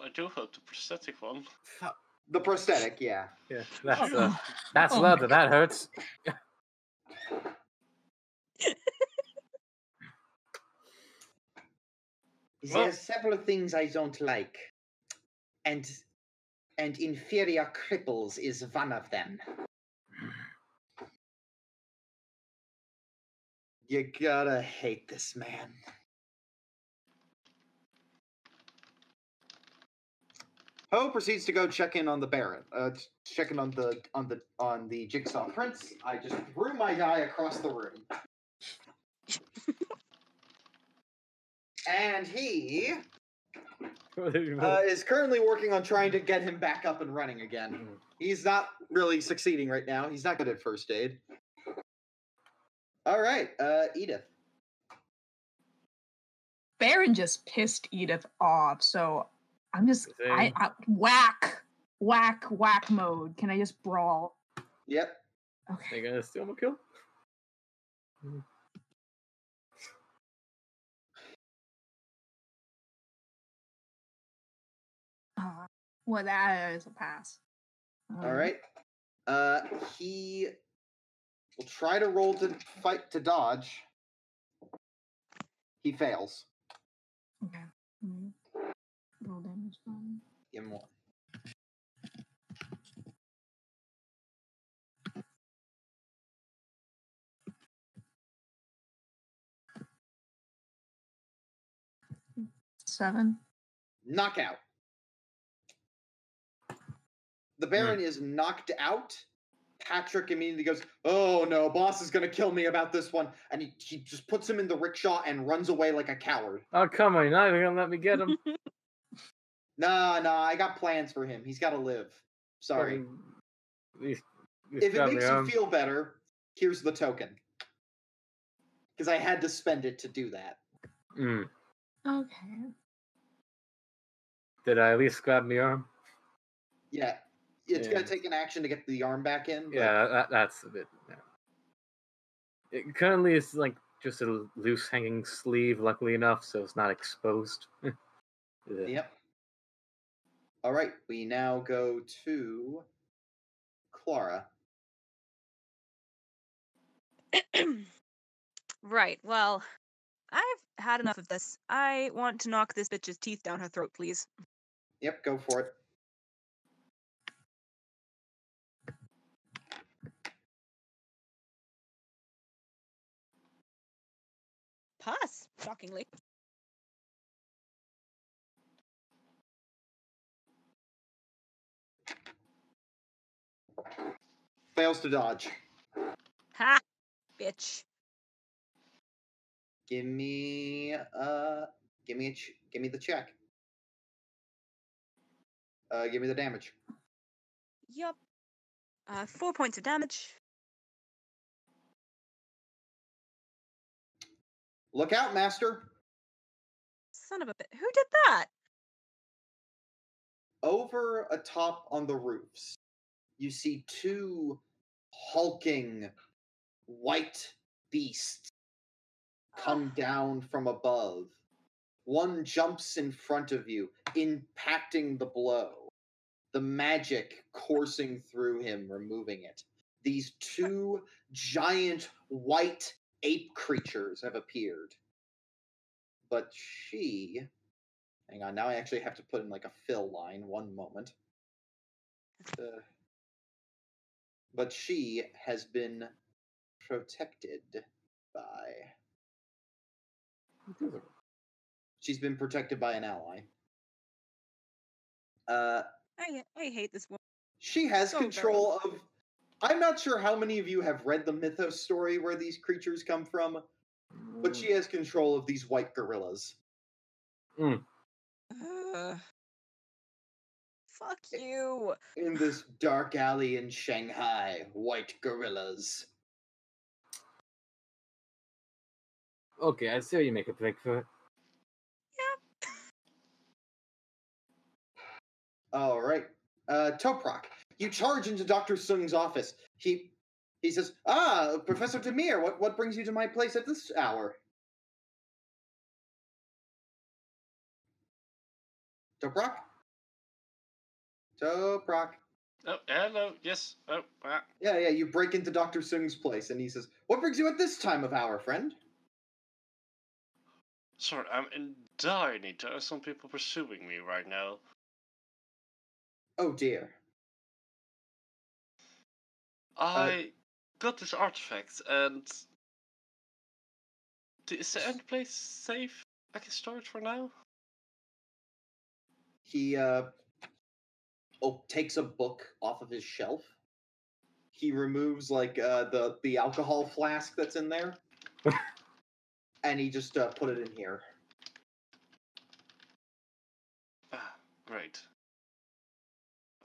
I do hope the prosthetic one. The prosthetic, yeah. Yeah, that's Oh. uh, that's Oh my leather. That hurts. Well- There's several things I don't like, and and inferior cripples is one of them. You gotta hate this man. Poe proceeds to go check in on the Baron. Uh, check in on the on the on the Jigsaw Prince. I just threw my guy across the room, and he *laughs* uh, is currently working on trying to get him back up and running again. He's not really succeeding right now. He's not good at first aid. All right, uh, Edith. Baron just pissed Edith off, so I'm just I, I whack, whack, whack mode. Can I just brawl? Yep. Okay. They gonna steal my kill? Uh, well, that is a pass. All Um, right. Uh, he will try to roll to fight to dodge. He fails. Okay. Mm. Roll damage. Give him one. seven. Knockout. The Baron is knocked out. Patrick immediately goes, Oh no, boss is gonna kill me about this one. And he, he just puts him in the rickshaw and runs away like a coward. Oh come on! You're not even gonna let me get him. *laughs* Nah, nah, I got plans for him. He's gotta live. Sorry. Fucking- at least- at least If it makes you feel better, here's the token. Because I had to spend it to do that. Mm. Okay. Did I at least grab me arm? Yeah. It's Yeah. gonna take an action to get the arm back in. but- Yeah, that, that's a bit. Yeah. It currently is like just a loose hanging sleeve, luckily enough, so it's not exposed. *laughs* Yeah. Yep. All right, we now go to Clara. *clears throat* right. Well, I've had enough of this. I want to knock this bitch's teeth down her throat, please. Yep, go for it. Pass, shockingly. Fails to dodge. Ha! Bitch. Give me uh give me a ch- give me the check. Uh give me the damage. Yup. Uh, four points of damage. Look out, master. Son of a bit. Who did that? Over atop on the roofs, you see two hulking white beasts come down from above. One jumps in front of you, impacting the blow. The magic coursing through him, removing it. These two giant white ape creatures have appeared. But she. Hang on, now I actually have to put in like a fill line. One moment. Uh, but she has been protected by. She's been protected by an ally. Uh, I I hate this one. she has So control of. I'm not sure how many of you have read the mythos story where these creatures come from, but she has control of these white gorillas. Uh, fuck you. In this dark alley in Shanghai, white gorillas. Okay, I see how you make a break for it. Yeah. All right. Uh, Toprak, you charge into Dr. Sung's office. He he says, Ah, Professor Dimir, what, what brings you to my place at this hour? Toprak? Toprak. Oh, hello. Yes. Oh, ah. Yeah, yeah, you break into Dr. Sung's place, and he says, What brings you at this time of hour, friend? sorry. I'm in dire need. There are some people pursuing me right now. Oh dear. I got this artifact, and is the end place safe? I can store it for now. He uh takes a book off of his shelf. He removes like uh the the alcohol flask that's in there. and he just uh, put it in here. Ah, great.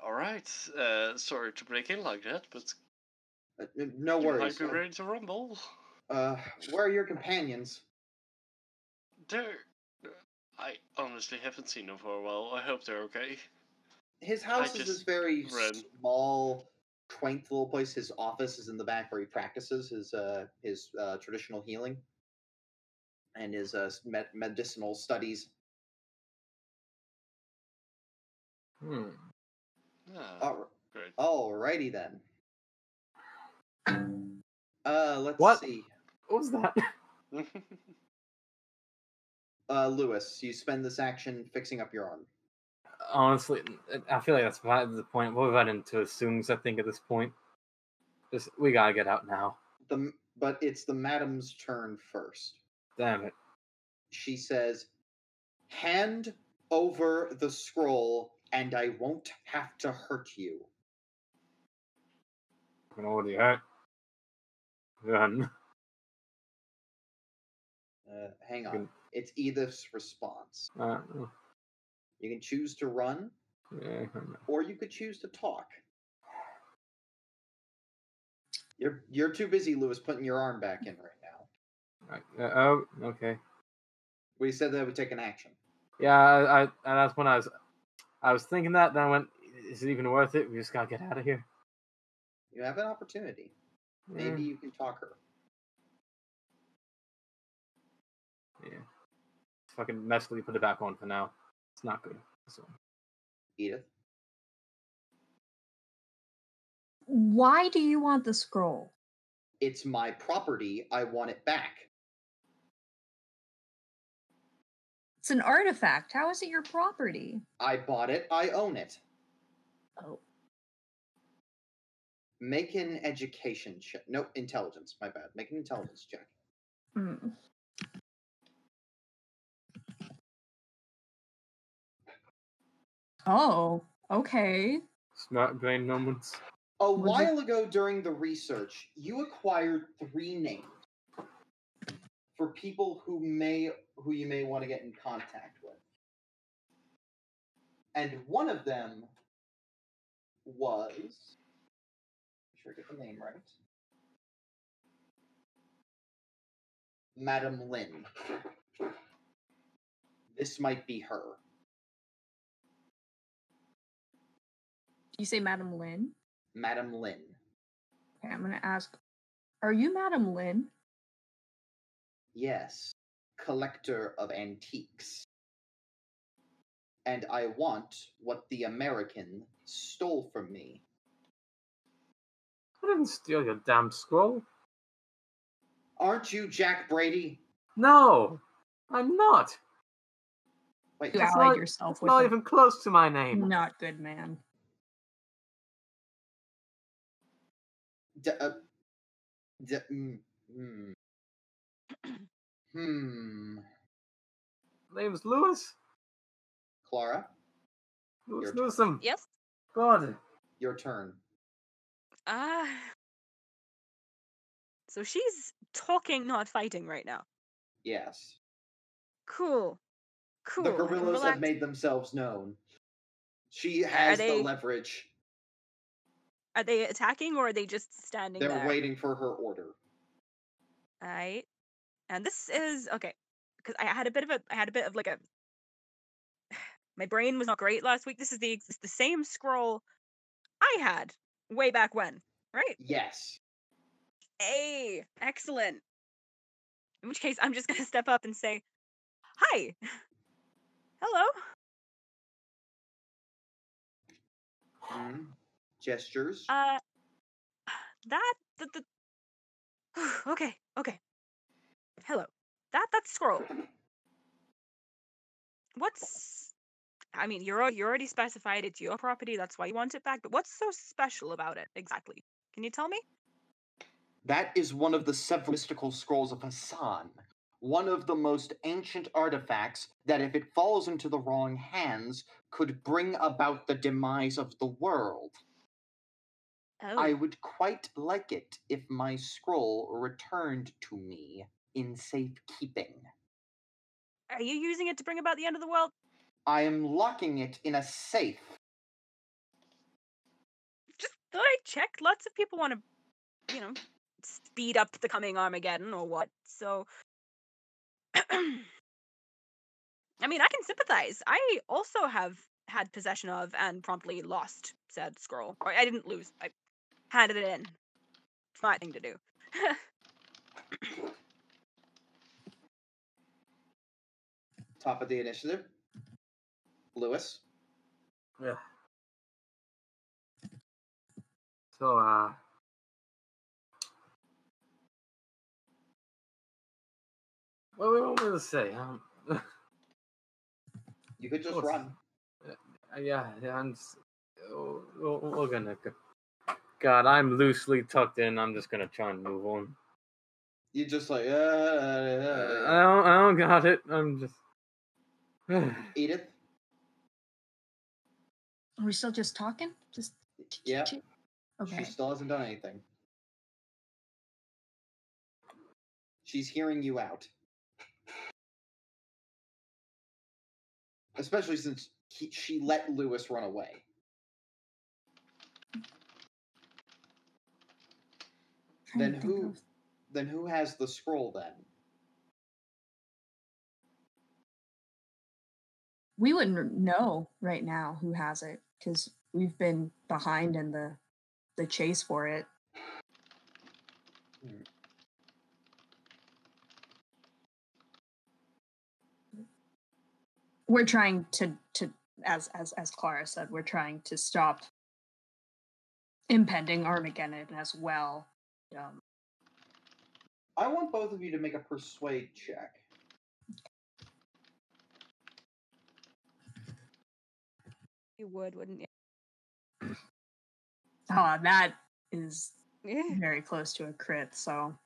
All right. Uh, sorry to break in like that, but Uh, no you worries. might be Uh, ready to rumble. Uh, where are your companions? They're. I honestly haven't seen them for a while. I hope they're okay. His house is this very read. small, quaint little place. His office is in the back where he practices his uh, his uh, traditional healing and his uh, med- medicinal studies. Hmm. Ah, All- righty then. Uh, let's What? see. What was that? *laughs* *laughs* Uh, Lewis, you spend this action fixing up your arm. Honestly, I feel like that's the point. We're right into assumes. I think at this point, just we gotta get out now. The but it's the madam's turn first. Damn it! She says, "Hand over the scroll, and I won't have to hurt you." I'm already hurt. Run. Uh, hang on. It's Edith's response. Uh, You can choose to run, or you could choose to talk. You're you're too busy, Lewis, putting your arm back in right now. Uh, oh, okay. We said that would take an action. Yeah, I, I, and that's when I was, I was thinking that. Then I went, is it even worth it? We just gotta get out of here. You have an opportunity. Maybe you can talk her. yeah. Fucking messily put it back on for now. It's not good. So, Edith. Why do you want the scroll? It's my property. I want it back. It's an artifact. How is it your property? I bought it. I own it. Oh, Make an education check. No, intelligence. My bad. Make an intelligence check. hmm. Oh, okay. smart brain moments. A Was it- while ago during the research, you acquired three names for people who may who you may want to get in contact with. And one of them was make sure I get the name right. Madam Lin. This might be her. You say Madam Lin? Madam Lin. Okay, I'm gonna ask. Are you Madam Lin? Yes, collector of antiques. And I want what the American stole from me. I didn't steal your damn scroll. Aren't you Jack Brady? No, I'm not. Wait, You That's allied not- yourself It's with not even close to my name. Not good, man. D- uh, d- mm, hmm. hmm. Name's Lewis. Clara, Lewis Your turn. Newsome. Yes. God. your turn. Ah. so she's talking, not fighting right now. Yes. Cool. Cool. The I can gorillas have made themselves known. She has the leverage. Are they attacking or are they just standing They're there? waiting for her order. Alright. And this is okay. Because I had a bit of a I had a bit of like a *sighs* my brain was not great last week. This is the the same scroll I had way back when, right? Yes. Hey, excellent. In which case, I'm just gonna *laughs* step up and say, "Hi, hello." Mhm. Gestures. Uh, that the, the *sighs* okay, okay. Hello. That that scroll. What's I mean, you're you already specified it's your property. That's why you want it back. But what's so special about it exactly? Can you tell me? That is one of the seven mystical scrolls of Hsan. One of the most ancient artifacts that, if it falls into the wrong hands, could bring about the demise of the world. Oh, I would quite like it if my scroll returned to me in safekeeping. are you using it to bring about the end of the world? I am locking it in a safe. Just thought I checked. Lots of people want to, you know, speed up the coming Armageddon or what. So, *clears throat* I mean, I can sympathize. I also have had possession of and promptly lost said scroll. Or I didn't lose. I handed it in. Smart thing to do. *laughs* Top of the initiative. Lewis. Yeah. So, uh. What do we want me to say? Um, You could *laughs* just run. uh, yeah, yeah, I'm. s- oh, oh, We're gonna. go- God, I'm loosely tucked in. I'm just gonna try and move on. You just like uh, I uh, don't. I don't got it. I'm just. *sighs* Edith. Are we still just talking? Just Yeah. Okay. She still hasn't done anything. She's hearing you out. Especially since he, she let Lewis run away. Trying to Then who? of- Then who has the scroll then? We wouldn't know right now who has it because we've been behind in the the chase for it. We're trying to to as as as Clara said, we're trying to stop impending Armageddon as well. Um, I want both of you to make a persuade check. you would, wouldn't you? oh, that is Yeah. very close to a crit. So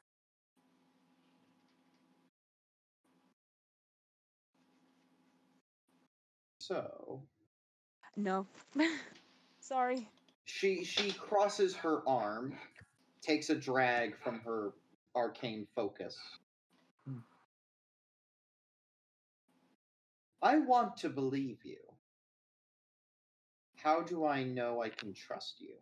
So No. *laughs* Sorry. she she crosses her arm, takes a drag from her arcane focus. Hmm. I want to believe you. How do I know I can trust you?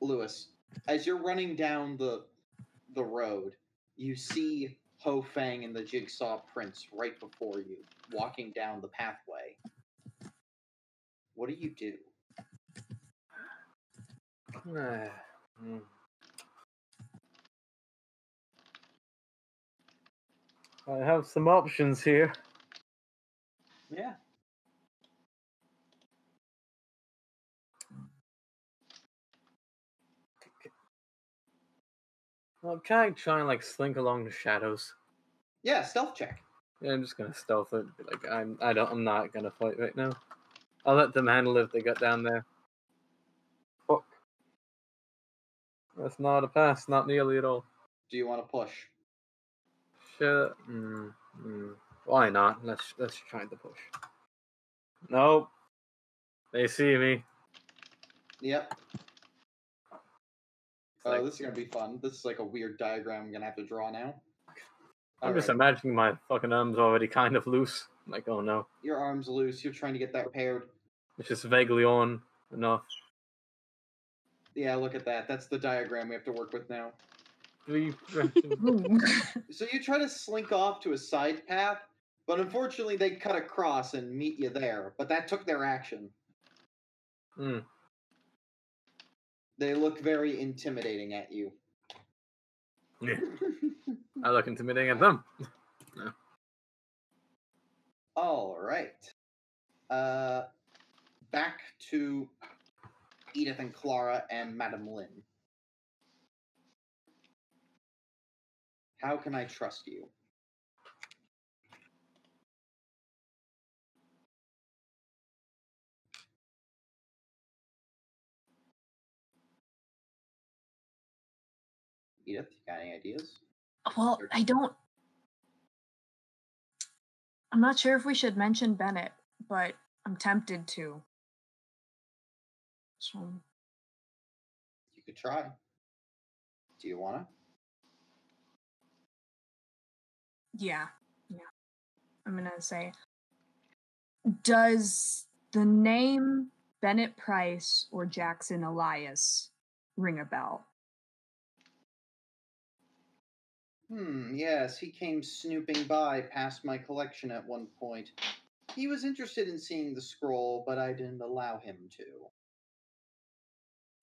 Lewis, as you're running down the the road, you see Ho Fang and the Jigsaw Prince right before you, walking down the pathway. What do you do? Hmm. *sighs* I have some options here. Yeah. Well, can I try and like slink along the shadows? Yeah, stealth check. Yeah, I'm just gonna stealth it. Like I'm, I don't, I'm not gonna fight right now. I'll let them handle it if they got down there. Fuck. That's not a pass, not nearly at all. Do you want to push? Sure. Mm, mm. Why not? Let's let's try the push. Nope. They see me. Yep. It's Oh, like- this is gonna be fun. This is like a weird diagram I'm gonna have to draw now. I'm just Alright, imagining my fucking arms already kind of loose. Like, oh no, Your arm's loose. You're trying to get that paired. it's just vaguely on enough. Yeah, look at that. That's the diagram we have to work with now. *laughs* So you try to slink off to a side path, but unfortunately they cut across and meet you there. But that took their action. Hmm. They look very intimidating at you. Yeah. *laughs* I look intimidating at them. All right. Uh, back to Edith and Clara and Madame Lin. How can I trust you? Edith, you got any ideas? well, I don't. I'm not sure if we should mention Bennett, but I'm tempted to. So You could try. Do you want to? yeah, yeah. I'm gonna say, does the name Bennett Price or Jackson Elias ring a bell? Hmm, yes, he came snooping by past my collection at one point. He was interested in seeing the scroll, but I didn't allow him to.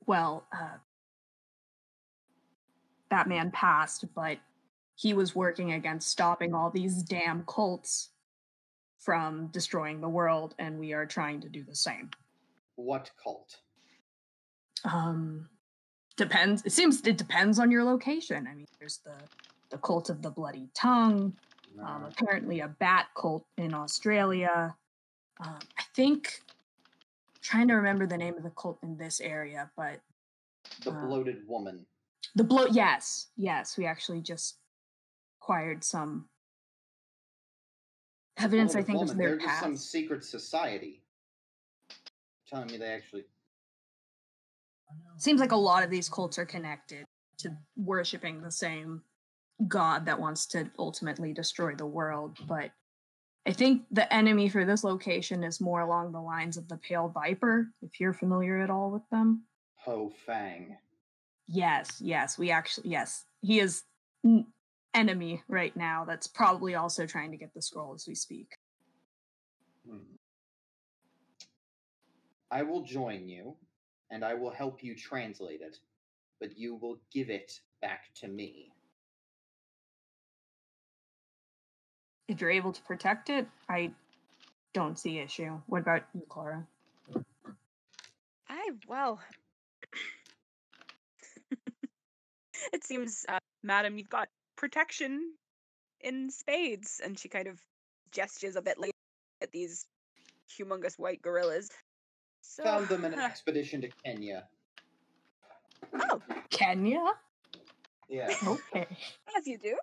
Well, uh, that man passed, but he was working against stopping all these damn cults from destroying the world, and we are trying to do the same. What cult? Um, depends. It seems it depends on your location. I mean, there's the the cult of the bloody tongue. Um, apparently, a bat cult in Australia. Um, I think. Trying to remember the name of the cult in this area, but the uh, bloated woman. the blow. Yes, yes, we actually just acquired some evidence. I think was woman. their They're just some secret society. Telling me they actually. Seems like a lot of these cults are connected to worshiping the same god that wants to ultimately destroy the world. But I think the enemy for this location is more along the lines of the Pale Viper, if you're familiar at all with them. Ho Fang. Yes, yes, we actually, yes, he is n- enemy right now that's probably also trying to get the scroll as we speak. Hmm. I will join you, and I will help you translate it, but you will give it back to me. If you're able to protect it, I don't see issue. What about you, Clara? I well. *laughs* it seems, uh, madam, you've got protection in spades, and she kind of gestures a bit like at these humongous white gorillas. So, Found them in an *laughs* expedition to Kenya. oh, Kenya? Yeah. Okay. as you do.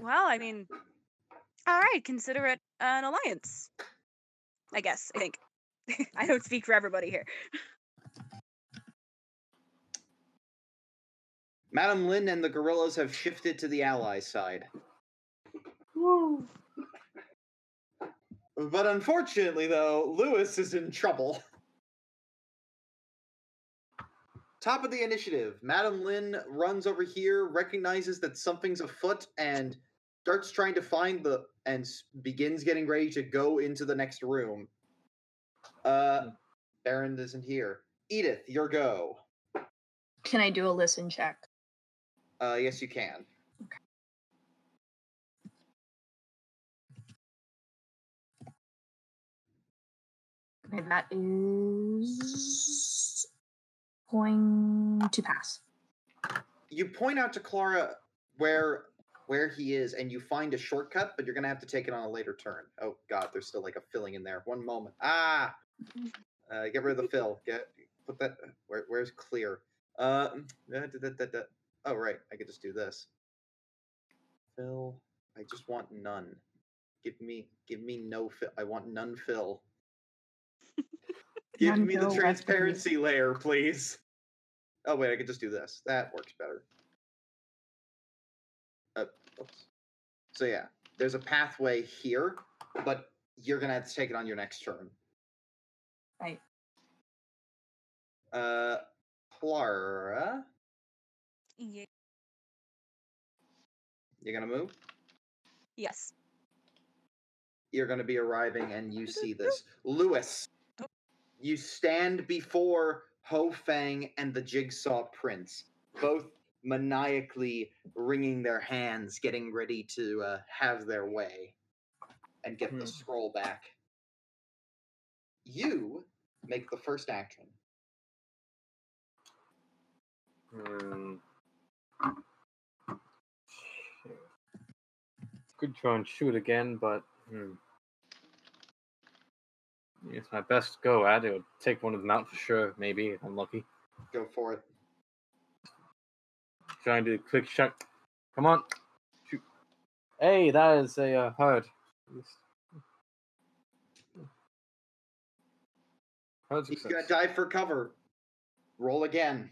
Well, I mean, all right, consider it an alliance. I guess. I think. *laughs* I don't speak for everybody here. Madam Lin and the gorillas have shifted to the ally side. Woo. But unfortunately, though, Lewis is in trouble. Top of the initiative, Madam Lin runs over here, recognizes that something's afoot, and starts trying to find the and begins getting ready to go into the next room. Uh, Baron isn't here. Edith, your go. Can I do a listen check? Uh, yes, you can. Okay, that is going to pass. you point out to Clara where where he is, and you find a shortcut, but you're gonna have to take it on a later turn. Oh God, there's still like a filling in there. One moment. Ah, *laughs* uh, get rid of the fill. Get put that. Where, where's clear? Uh, da, da, da, da, oh right, I could just do this. Fill. I just want none. Give me, give me no fill. I want none fill. Give None me the that's what it is. transparency layer, please. Oh wait, I could just do this. That works better. Uh, oops. So yeah, there's a pathway here, but you're gonna have to take it on your next turn. Right. Uh, Clara, Yeah. you're gonna move. Yes. You're gonna be arriving, and you see this. *laughs* Lewis, you stand before Ho Fang and the Jigsaw Prince, both maniacally wringing their hands, getting ready to uh, have their way and get the Hmm. scroll back. You make the first action. Hmm. Could try and shoot again, but hmm. It's my best go at it. Would take one of them out for sure, maybe, if I'm lucky. Go for it. Trying to do a quick shot. Come on. Shoot. Hey, that is a uh, hard. Hard He's gonna dive for cover. Roll again.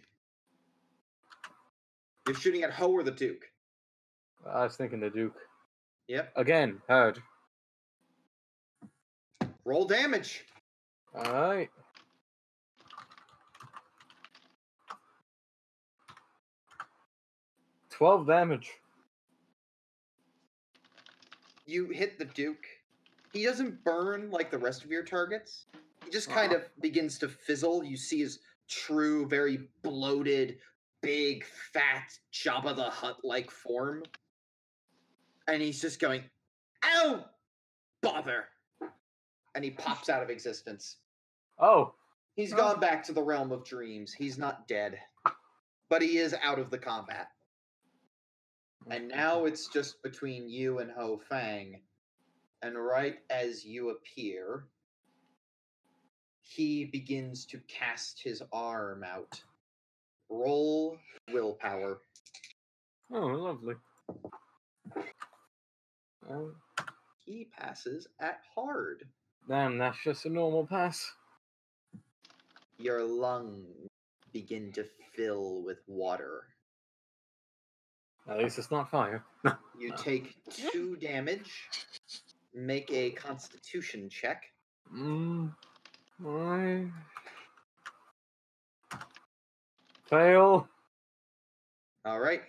You're shooting at Ho or the Duke. I was thinking the Duke. Yep. Again, hard. Roll damage. Alright. Twelve damage. You hit the Duke. He doesn't burn like the rest of your targets. He just kind Uh-huh. of begins to fizzle. You see his true, very bloated, big, fat Jabba the Hutt like form. And he's just going, Ow! Bother! And he pops out of existence. Oh, He's Oh. gone back to the realm of dreams. He's not dead. But he is out of the combat. And now it's just between you and Ho Fang. And right as you appear, he begins to cast his arm out. Roll willpower. oh, lovely. Um, He passes at hard. damn, that's just a normal pass. Your lungs begin to fill with water. At least it's not fire. *laughs* You take two damage. Make a constitution check. Mm, I... Fail. All right.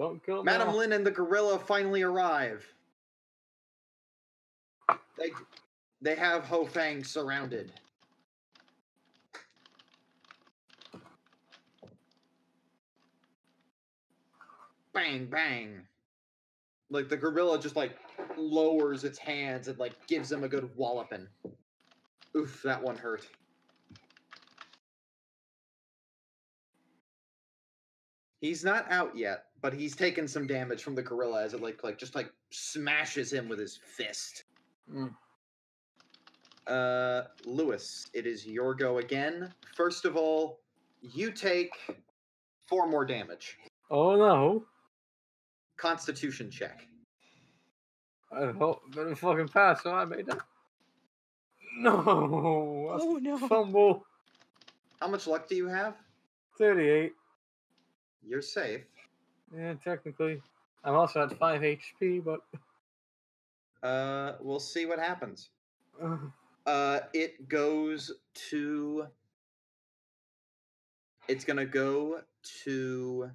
Don't kill me. Madam off. Lin and the gorilla finally arrive. They they have Ho Fang surrounded. Bang bang. Like the gorilla just like lowers its hands and like gives him a good walloping. Oof, that one hurt. He's not out yet, but he's taken some damage from the gorilla as it like like just like smashes him with his fist. Mm. Uh, Lewis, it is your go again. First of all, you take four more damage. Oh no. Constitution check. I hope better fucking pass, so I made that. No. Oh no. Fumble. How much luck do you have? 38. You're safe. Yeah, technically. I'm also at 5 HP, but. Uh, we'll see what happens. Uh, Uh, it goes to. It's gonna go to.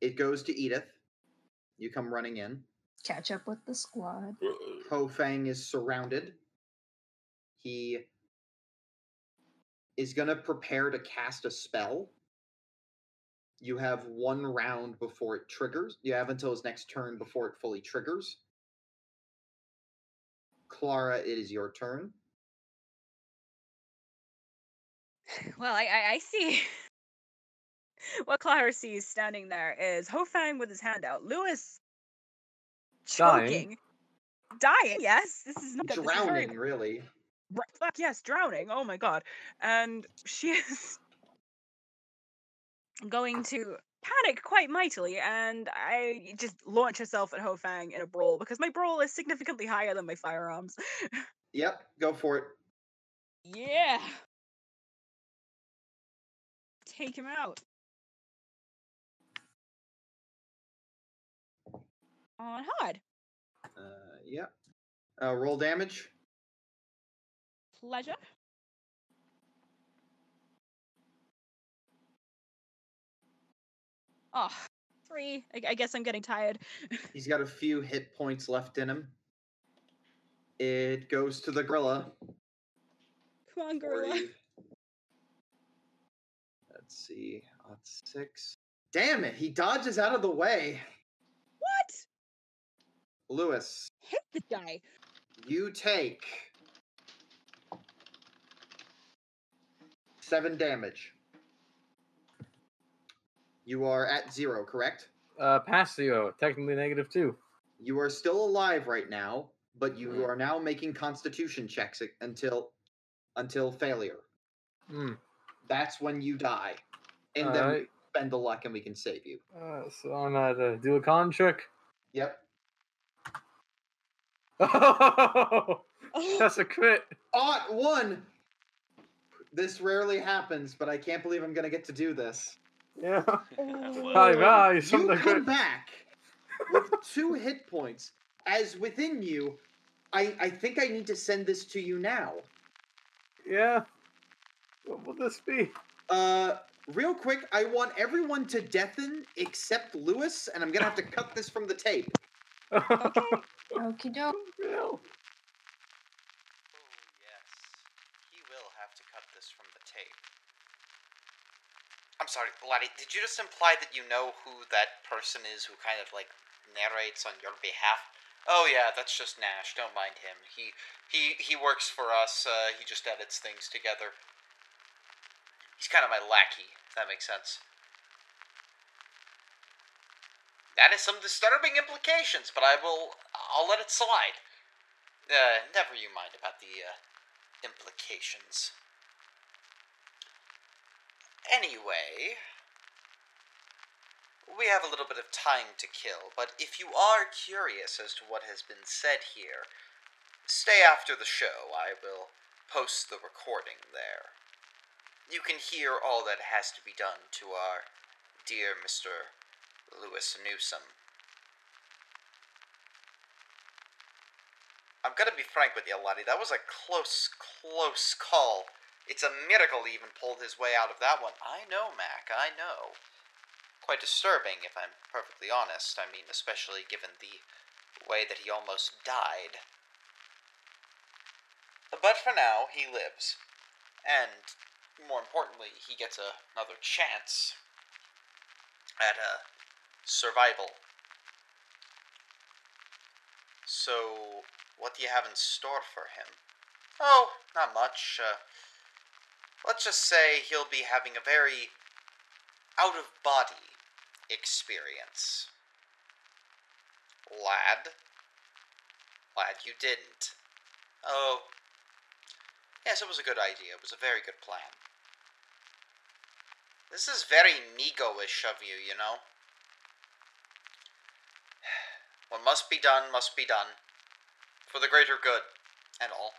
It goes to Edith. You come running in. Catch up with the squad. Ho Fang is surrounded. He is gonna prepare to cast a spell. You have one round before it triggers. You have until his next turn before it fully triggers. Clara, it is your turn. Well, I, I, I see. *laughs* what Clara sees standing there is Ho Fang with his hand out. Lewis choking. Dying, yes. This is not this is very- Drowning, really. Right, fuck yes, drowning. Oh my god. And she *laughs* is going to panic quite mightily and I just launch herself at Ho Fang in a brawl because my brawl is significantly higher than my firearms. *laughs* Yep, go for it. yeah. Take him out. On hard. Uh, yep. Uh, roll damage. Pleasure. Oh, three. I, I guess I'm getting tired. *laughs* He's got a few hit points left in him. It goes to the gorilla. Come on, gorilla. 40. Let's see. That's six. Damn it! He dodges out of the way. What? Lewis, Hit the guy. you take seven damage. You are at zero, correct? uh, pass zero. Technically negative 2. You are still alive right now, but you are now making constitution checks until until failure. Hmm. That's when you die. And then we spend the luck and we can save you. Uh, so I'm at uh, do a con trick. Yep. Oh, *laughs* That's a crit. Ought one. This rarely happens, but I can't believe I'm gonna get to do this. Yeah. Well, Bye bye. You come crit. back with two hit points. As within you, I I think I need to send this to you now. Yeah. What will this be? Uh, real quick, I want everyone to deafen except Lewis, and I'm gonna have to cut this from the tape. Okay. *laughs* Okie doke. Oh, yes. He will have to cut this from the tape. I'm sorry, Laddie, did you just imply that you know who that person is who kind of like narrates on your behalf? Oh yeah, that's just Nash. Don't mind him. He he he works for us. Uh, he just edits things together. He's kind of my lackey, if that makes sense. That is some disturbing implications, but I will I'll let it slide. Uh, never you mind about the uh, implications. Anyway, we have a little bit of time to kill, but if you are curious as to what has been said here, stay after the show. I will post the recording there. You can hear all that has to be done to our dear Mr. Lewis Newsome. I'm gonna be frank with you, Lottie. That was a close, close call. It's a miracle he even pulled his way out of that one. I know, Mac. I know. Quite disturbing, if I'm perfectly honest. I mean, especially given the way that he almost died. But for now, he lives. And, more importantly, he gets a, another chance at uh, survival. So, what do you have in store for him? Oh, not much. Uh, let's just say he'll be having a very out of body experience. Lad? Lad, you didn't. Oh. Yes, it was a good idea. It was a very good plan. This is very Mi-Go-ish of you, you know? What must be done, must be done. For the greater good, and all.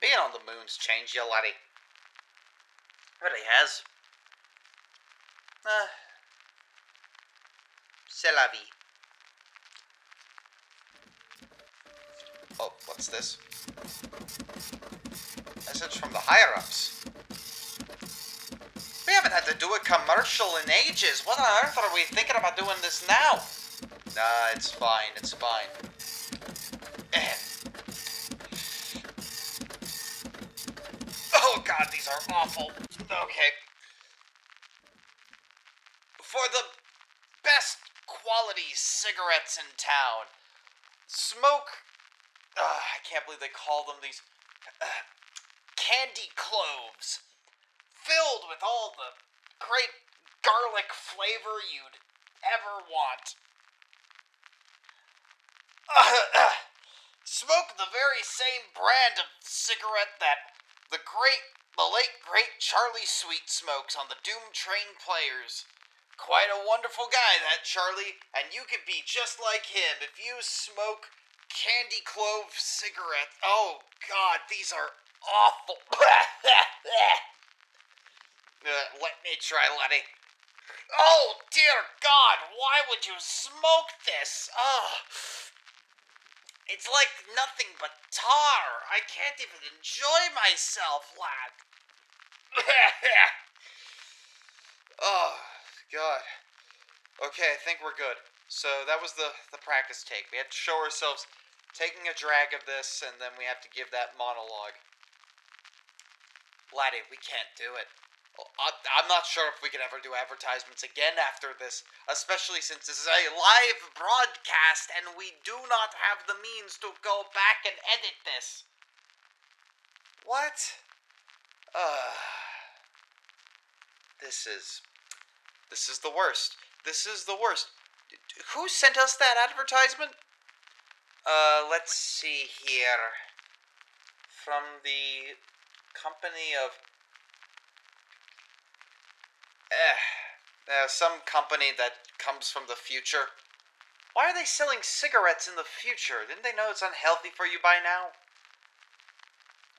Being on the moon's changed you, laddie. Really has. Uh, c'est la vie. Oh, what's this? Message from the higher ups. We haven't had to do a commercial in ages. What on earth are we thinking about doing this now? Nah, it's fine, it's fine. Eh. Oh god, these are awful. Okay. For the best quality cigarettes in town, smoke. I can't believe they call them these. Uh, candy cloves. Filled with all the great garlic flavor you'd ever want. *coughs* Smoke the very same brand of cigarette that the great, the late great Charlie Sweet smokes on the Doom Train Players. Quite a wonderful guy, that Charlie, and you could be just like him if you smoke candy clove cigarettes. Oh, God, these are awful. *laughs* Let me try, Letty. Oh, dear God, why would you smoke this? Oh. It's like nothing but tar. I can't even enjoy myself, lad. *laughs* oh, God. Okay, I think we're good. So that was the, the practice take. We had to show ourselves taking a drag of this, and then we have to give that monologue. Laddie, we can't do it. I'm not sure if we can ever do advertisements again after this, especially since this is a live broadcast and we do not have the means to go back and edit this. What? Uh, this is. This is the worst. This is the worst. Who sent us that advertisement? Uh, let's see here. From the company of eh, uh, some company that comes from the future. Why are they selling cigarettes in the future? Didn't they know it's unhealthy for you by now?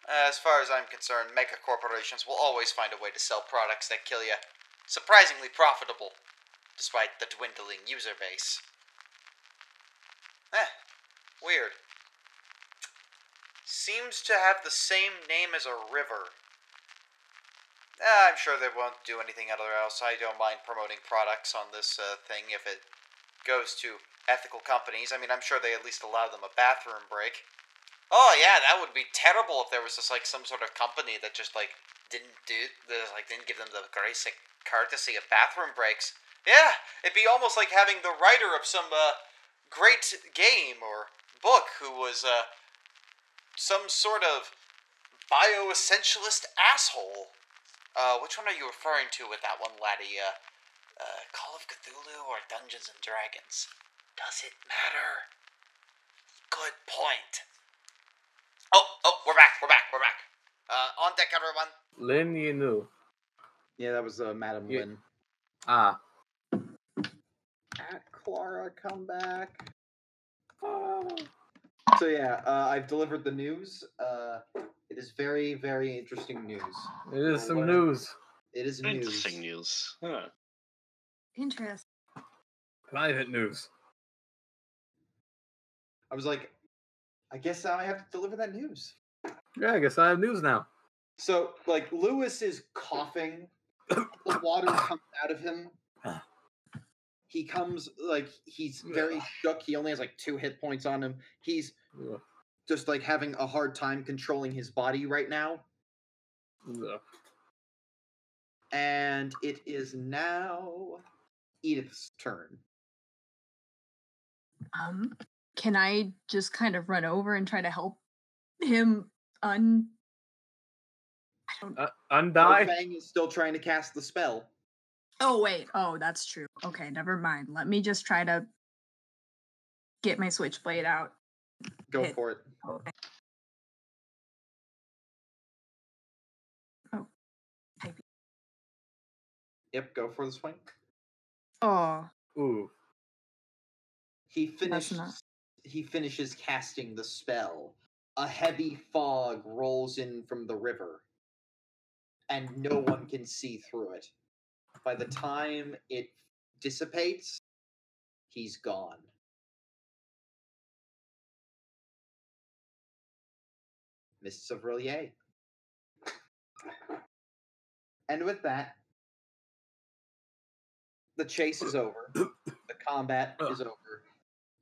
As far as I'm concerned, mega corporations will always find a way to sell products that kill you. Surprisingly profitable, despite the dwindling user base. Eh, weird. Seems to have the same name as a river. Eh, I'm sure they won't do anything other else. I don't mind promoting products on this uh, thing if it goes to ethical companies. I mean, I'm sure they at least allow them a bathroom break. Oh yeah, that would be terrible if there was just like some sort of company that just like didn't do that like didn't give them the basic courtesy of bathroom breaks. Yeah, it'd be almost like having the writer of some uh, great game or book who was uh, some sort of bioessentialist asshole. Uh, which one are you referring to with that one, laddie? Uh, uh, Call of Cthulhu or Dungeons and Dragons? Does it matter? Good point. Oh, oh, we're back, we're back, we're back. Uh, on deck, everyone. Lin Yinu. Yeah, that was uh, Madam Yeah. Lin. Ah. At Clara, come back. So yeah, uh, I've delivered the news. Uh, it is very, very interesting news. It is some Well, news. It is news. Interesting news. Huh. Interest. Private news. I was like, I guess I have to deliver that news. Yeah, I guess I have news now. So, like, Lewis is coughing. the water *coughs* comes out of him. He comes, like, he's very shook. He only has, like, two hit points on him. He's Ugh. Just, like, having a hard time controlling his body right now. Ugh. And it is now Edith's turn. Um, can I just kind of run over and try to help him un? I don't. Uh, undie? Fang is still trying to cast the spell. Oh wait. Oh, that's true. Okay, never mind. Let me just try to get my switchblade out. Go Hit. for it. Okay. Oh. Yep, go for the swing. Oh, Ooh. He finishes. not- He finishes casting the spell. A heavy fog rolls in from the river, and no one can see through it. By the time it dissipates, he's gone. Mists of R'lyeh. And with that, the chase is over. The combat *coughs* is over.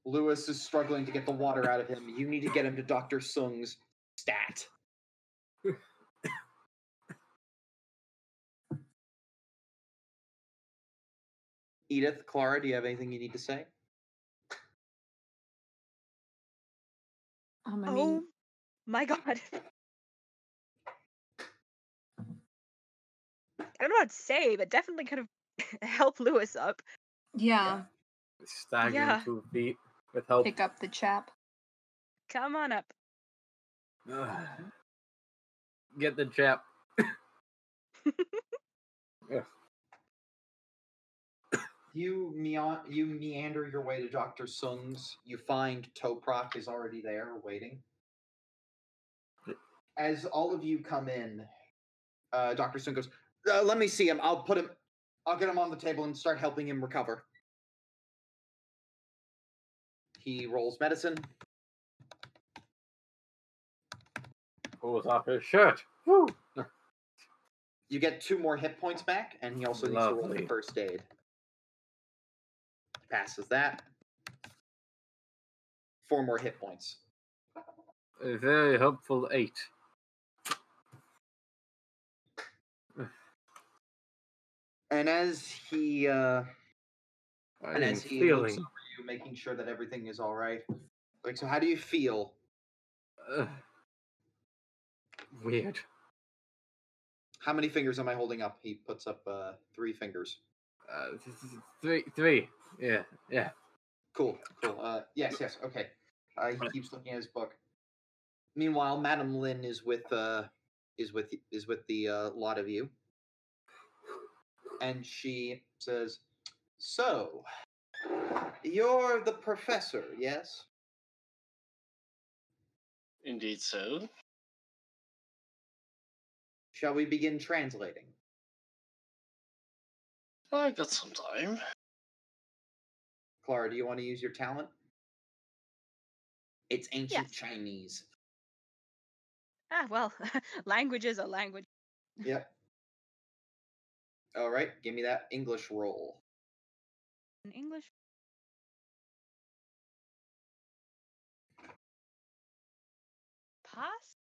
Lewis is struggling to get the water out of him. You need to get him to Dr. Sung's stat. *coughs* Edith, Clara, do you have anything you need to say? um, I oh mean, my *laughs* god. I don't know what to say, but definitely kind of *laughs* help Lewis up. yeah. Staggering Yeah. two feet with help. Pick up the chap. Come on up. Ugh. Get the chap. *laughs* You mea- you meander your way to Dr. Sung's. You find Toprak is already there waiting. As all of you come in, uh, Dr. Sung goes, uh, Let me see him. I'll put him, I'll get him on the table and start helping him recover. He rolls medicine. Pulls off his shirt. Woo! You get two more hit points back, and he also needs to roll the first aid. Passes that. Four more hit points. A very helpful eight. And as he uh, and as he looks feeling. over you, making sure that everything is all right. Like, so how do you feel? uh, weird. How many fingers am I holding up? He puts up uh, three fingers. Uh, th- th- three, three. Yeah, yeah. Cool, cool. Uh, yes, yes, okay. Uh, he keeps looking at his book. Meanwhile, Madam Lin is with uh, is with is with the uh, lot of you, and she says, "So, You're the professor, yes? Indeed so. Shall we begin translating? I've got some time. Clara, do you want to use your talent? It's ancient Yes. Chinese. Ah, well, *laughs* languages are language. Yep. All right, give me that English roll. In English. Pass?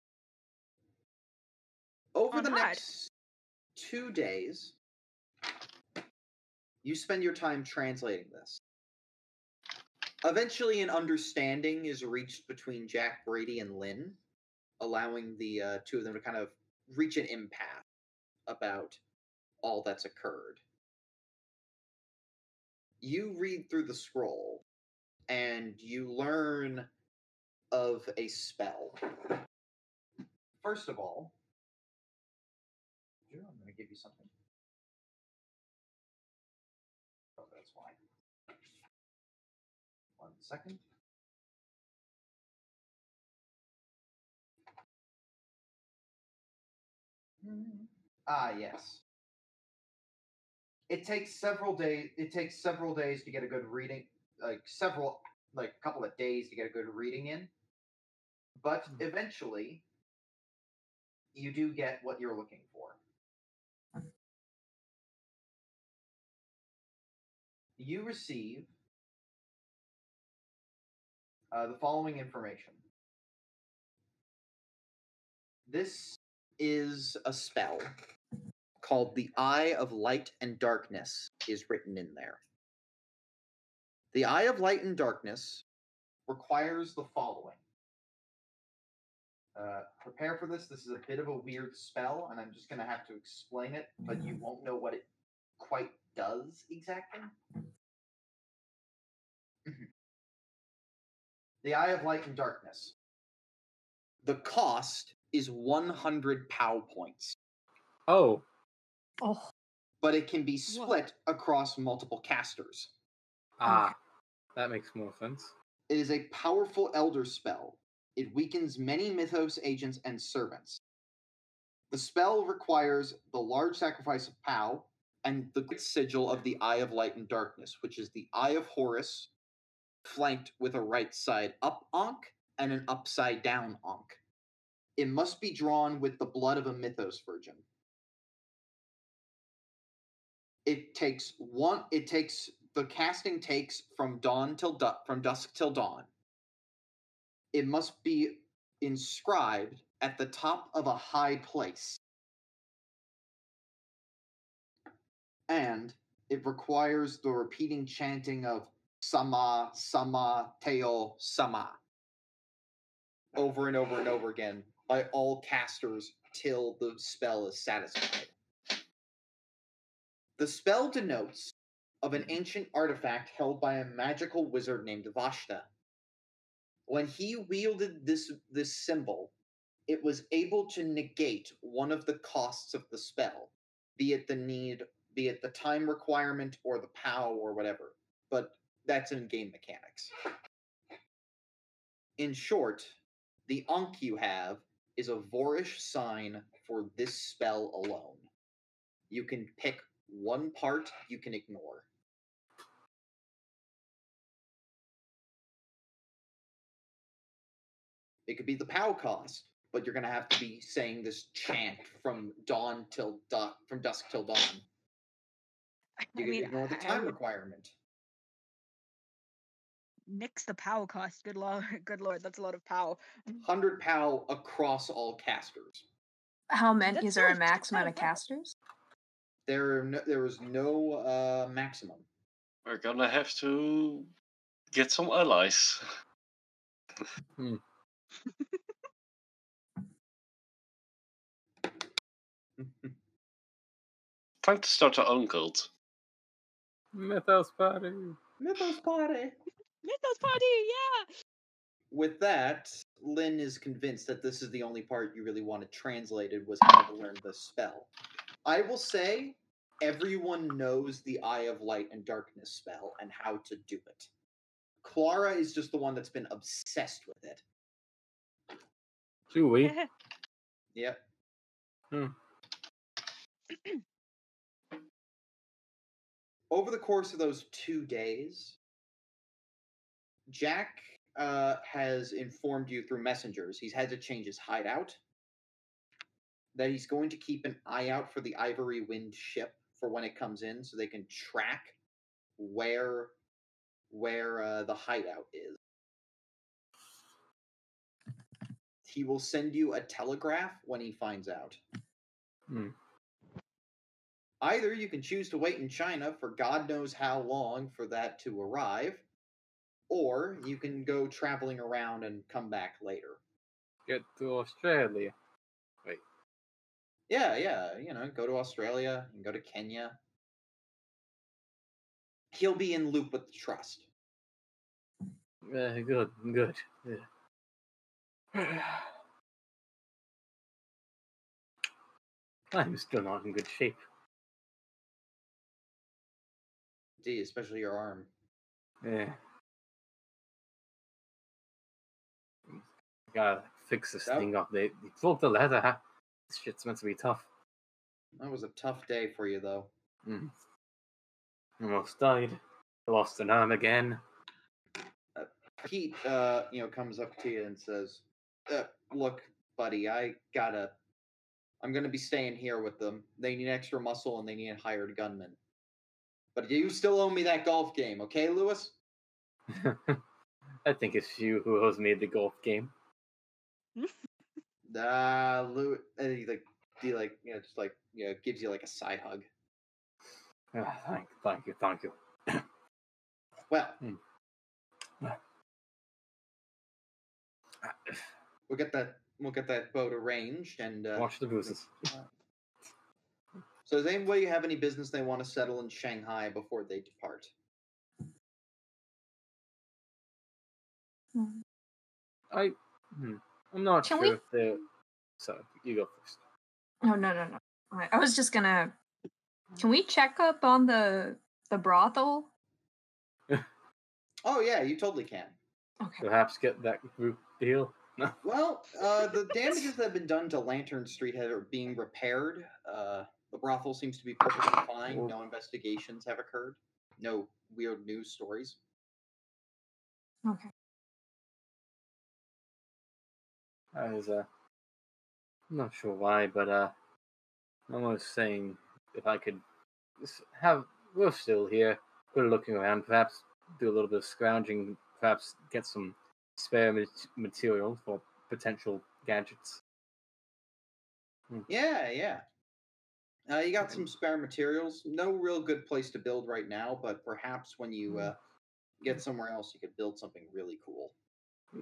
Over On the hard. next two days, you spend your time translating this. Eventually, an understanding is reached between Jack Brady and Lin, allowing the uh, two of them to kind of reach an impasse about all that's occurred. You read through the scroll, and you learn of a spell. First of all, I'm going to give you something. Oh, that's why. One second. Mhm. Ah, yes. It takes several days. It takes several days to get a good reading, like several, like a couple of days to get a good reading in. But Hmm. eventually, you do get what you're looking for. You receive uh, the following information. This is a spell called the Eye of Light and Darkness, is written in there. The Eye of Light and Darkness requires the following. Uh, prepare for this. This is a bit of a weird spell, and I'm just going to have to explain it, but you won't know what it quite does exactly. the Eye of Light and Darkness. The cost is 100 POW points, Oh, Oh, but it can be split across multiple casters. ah, that makes more sense. It is a powerful elder spell. It weakens many Mythos agents and servants. The spell requires the large sacrifice of Pow and the great sigil of the Eye of Light and Darkness, which is the Eye of Horus, flanked with a right side up Ankh and an upside down Ankh. It must be drawn with the blood of a Mythos virgin. It takes one. It takes the casting takes from dawn till du- from dusk till dawn. It must be inscribed at the top of a high place. And it requires the repeating chanting of Sama, Sama, Teo, Sama over and over and over again by all casters till the spell is satisfied. The spell denotes of an ancient artifact held by a magical wizard named Vashta. When he wielded this this symbol, it was able to negate one of the costs of the spell, be it the need, be it the time requirement or the POW or whatever. But that's in game mechanics. In short, the Ankh you have is a Voorish sign for this spell alone. You can pick one part you can ignore. It could be the POW cost, but you're gonna have to be saying this chant from dawn till du- from dusk till dawn. You can mean, ignore the I- I time requirement. nix the POW cost. Good lord, *laughs* good lord, that's a lot of POW. Hundred POW across all casters. how many? That's Is there a max amount of casters? There, are no, there is no uh, maximum. We're gonna have to get some allies. Time to start our own cult. Mythos party. Mythos party. Mythos party, yeah. With that, Lin is convinced that this is the only part you really wanted translated was how to learn the spell. I will say everyone knows the Eye of Light and Darkness spell and how to do it. Clara is just the one that's been obsessed with it. Do we? *laughs* Yep. Hmm. Over the course of those two days, Jack uh, has informed you through messengers he's had to change his hideout. That he's going to keep an eye out for the Ivory Wind ship for when it comes in, so they can track where where uh, the hideout is. He will send you a telegraph when he finds out. Hmm. Either you can choose to wait in China for God knows how long for that to arrive, or you can go traveling around and come back later. Get to Australia. Yeah, yeah, you know, go to Australia and go to Kenya. He'll be in loop with the trust. Uh, good, good. Yeah. *sighs* I'm still not in good shape. D, especially your arm. Yeah. Gotta fix this Yep. thing up. They, they broke the leather. Huh? This shit's meant to be tough. That was a tough day for you, though. Mm. Almost died. Lost an arm again. Pete, uh, you know, comes up to you and says, uh, "Look, buddy, I gotta. I'm gonna be staying here with them. They need extra muscle and they need hired gunmen. But you still owe me that golf game, okay, Lewis? *laughs* I think it's you who owes me the golf game. *laughs* Ah, Lewis. And he like, he like, you know, just like, you know, gives you like a side hug. Ah, thank, thank you, thank you. *coughs* Well, Hmm. *sighs* we'll get that. We'll get that boat arranged and. Uh, Watch the bruises. So, does anybody have any business they want to settle in Shanghai before they depart? Mm. I, hmm, I'm not Can sure we- if they're. Sorry, you go first. Oh no no no! I I was just gonna. Can we check up on the the brothel? *laughs* Oh yeah, you totally can. Okay. Perhaps get that group deal. No. *laughs* Well, uh, the damages that have been done to Lantern Street have- are being repaired. Uh, the brothel seems to be perfectly fine. No investigations have occurred. No weird news stories. Okay. I was uh, I'm not sure why, but uh, I was saying if I could have we're still here, good looking around, perhaps do a little bit of scrounging, perhaps get some spare mat- material for potential gadgets. Yeah, yeah. Uh, you got some spare materials. No real good place to build right now, but perhaps when you uh, get somewhere else, you could build something really cool.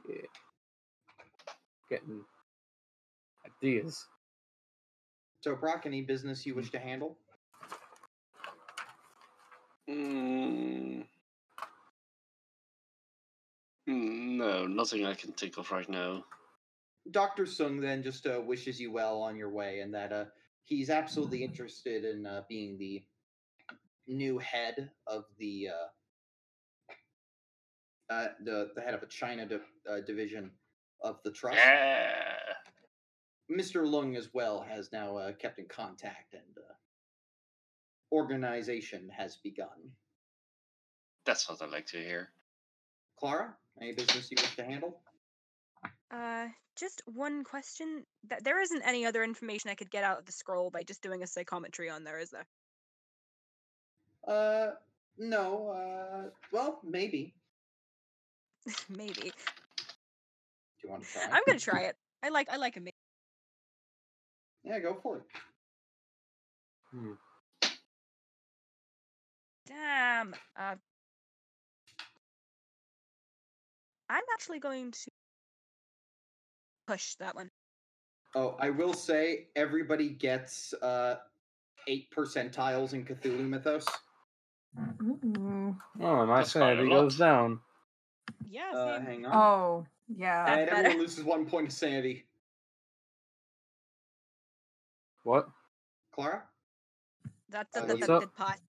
Yeah. Getting ideas. So, Brock, any business you wish to handle? Mm. Mm, No, nothing I can think of right now. Dr. Sung then just uh, wishes you well on your way and that uh, he's absolutely interested in uh, being the new head of the uh, uh, the, the head of a China di- uh, division of the trust. Yeah. Mr. Lung as well has now uh, kept in contact and uh, organization has begun. That's what I like to hear. Clara, any business you wish to handle? Uh, just one question. That there isn't any other information I could get out of the scroll by just doing a psychometry on there, is there? Uh, no. Uh, well, maybe. *laughs* Maybe. Do you want to try? I'm gonna try it. I like I like a maybe. Yeah, go for it. Hmm. Damn. Uh, I'm actually going to push that one. Oh, I will say everybody gets uh eight percentiles in Cthulhu Mythos. Ooh. Oh, my That's quite a sanity lot. goes down. Yeah. Uh, same. hang on. Oh yeah. and better. everyone loses one point of sanity. What? Clara? That's Uh, a, that, what's up? pot.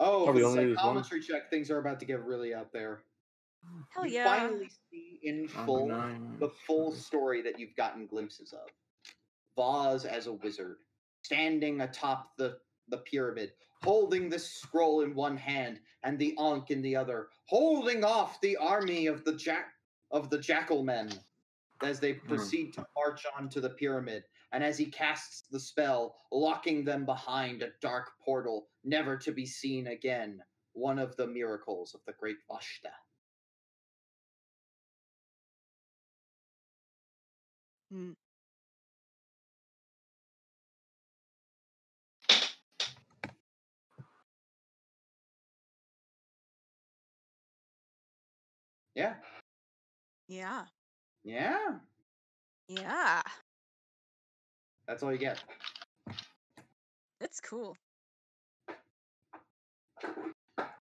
Oh, Oh, the only one? psychometry check, things are about to get really out there. Hell you yeah. finally see in full nine. the full story that you've gotten glimpses of. Vaz as a wizard, standing atop the, the pyramid, holding the scroll in one hand and the Ankh in the other, holding off the army of the jack of the jackal men as they proceed to march onto the pyramid. And as he casts the spell, locking them behind a dark portal, never to be seen again. One of the miracles of the great Vashta. Mm. Yeah. Yeah. Yeah. Yeah. That's all you get. That's cool.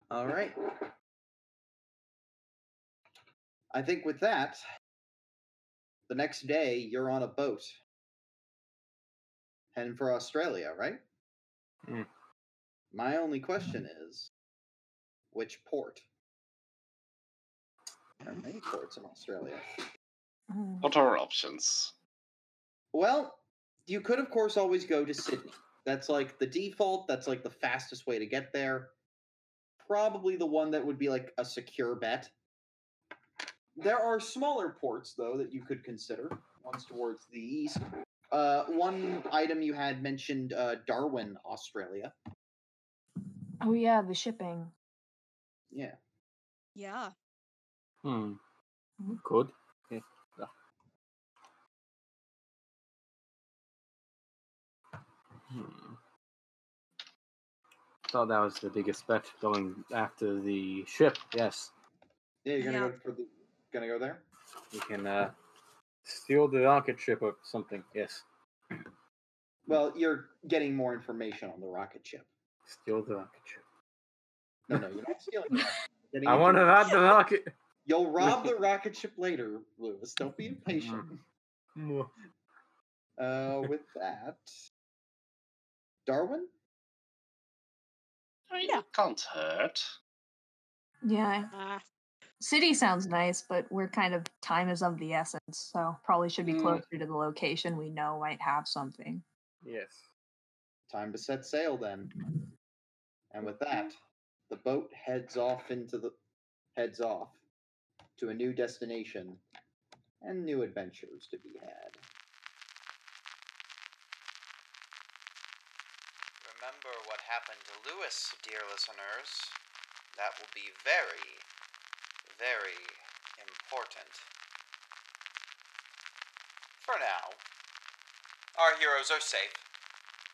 All right. I think with that, the next day you're on a boat heading for Australia, right? Hmm. My only question is which port? There are many ports in Australia. What are our options? Well, you could, of course, always go to Sydney. That's like the default, that's like the fastest way to get there. Probably the one that would be like a secure bet. There are smaller ports, though, that you could consider. One's towards the east. Uh, one item you had mentioned uh, Darwin, Australia. Oh yeah, the shipping. Yeah. Yeah. Hmm. Mhm. Good. Yeah. yeah. Hmm. Thought that was the biggest bet going after the ship. Yes, Yeah, you're gonna Yeah. go for the. Gonna go there. we can uh, steal the rocket ship or something. Yes, Well, you're getting more information on the rocket ship. steal the rocket ship. No, no, you're not stealing. it. *laughs* You're getting I want to the ride the rocket. You'll rob the *laughs* rocket ship later, Lewis. Don't be impatient. Mm. Uh, with that, Darwin. I mean, Yeah. it can't hurt. Yeah, Ah. city sounds nice, but we're kind of time is of the essence, so probably should be Mm. closer to the location we know might have something. Yes. Time to set sail then. And with that, the boat heads off into the heads off to a new destination and new adventures to be had. Remember what happened to Lewis, dear listeners. That will be very, very important. For now, our heroes are safe,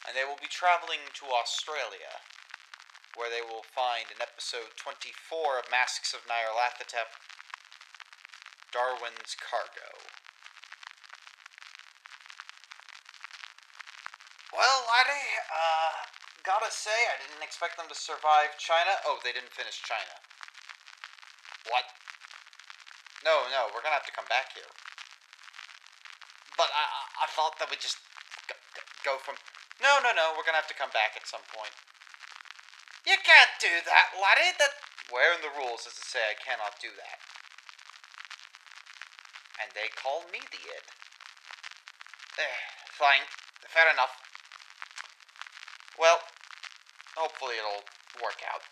and they will be traveling to Australia, where they will find in episode 24 of Masks of Nyarlathotep Darwin's Cargo. Well, laddie, uh, gotta say, I didn't expect them to survive China. Oh, they didn't finish China. What? No, no, we're gonna have to come back here. But I, I, thought that would just go, go from. No, no, no, we're gonna have to come back at some point. You can't do that, laddie. That. Where in the rules does it say I cannot do that? And they call me the id. Eh, fine. Fair enough. Well, hopefully it'll work out.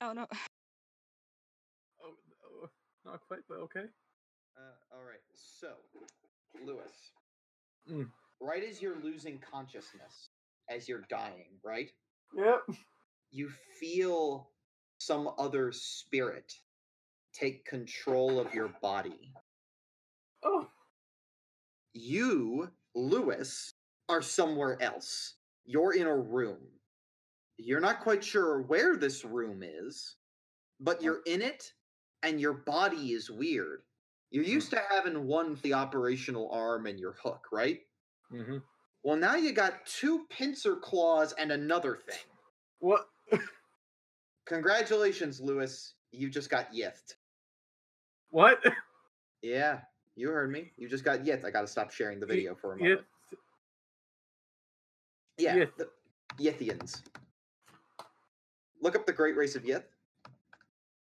Oh no. *laughs* Oh, oh, not quite, but okay. Uh, all right. So, Lewis, Mm. right as you're losing consciousness, as you're dying, right? Yep. You feel some other spirit take control of your body. Oh. You, Lewis, are somewhere else. You're in a room. You're not quite sure where this room is, but you're in it, and your body is weird. You're used to having one the operational arm and your hook, right? Mm-hmm. Well, now you got two pincer claws and another thing. What? Congratulations, Lewis. You just got yiffed. What? Yeah, you heard me. You just got yiffed. I gotta stop sharing the video for a moment. Yeah, Yith. the Yithians. Look up the Great Race of Yith.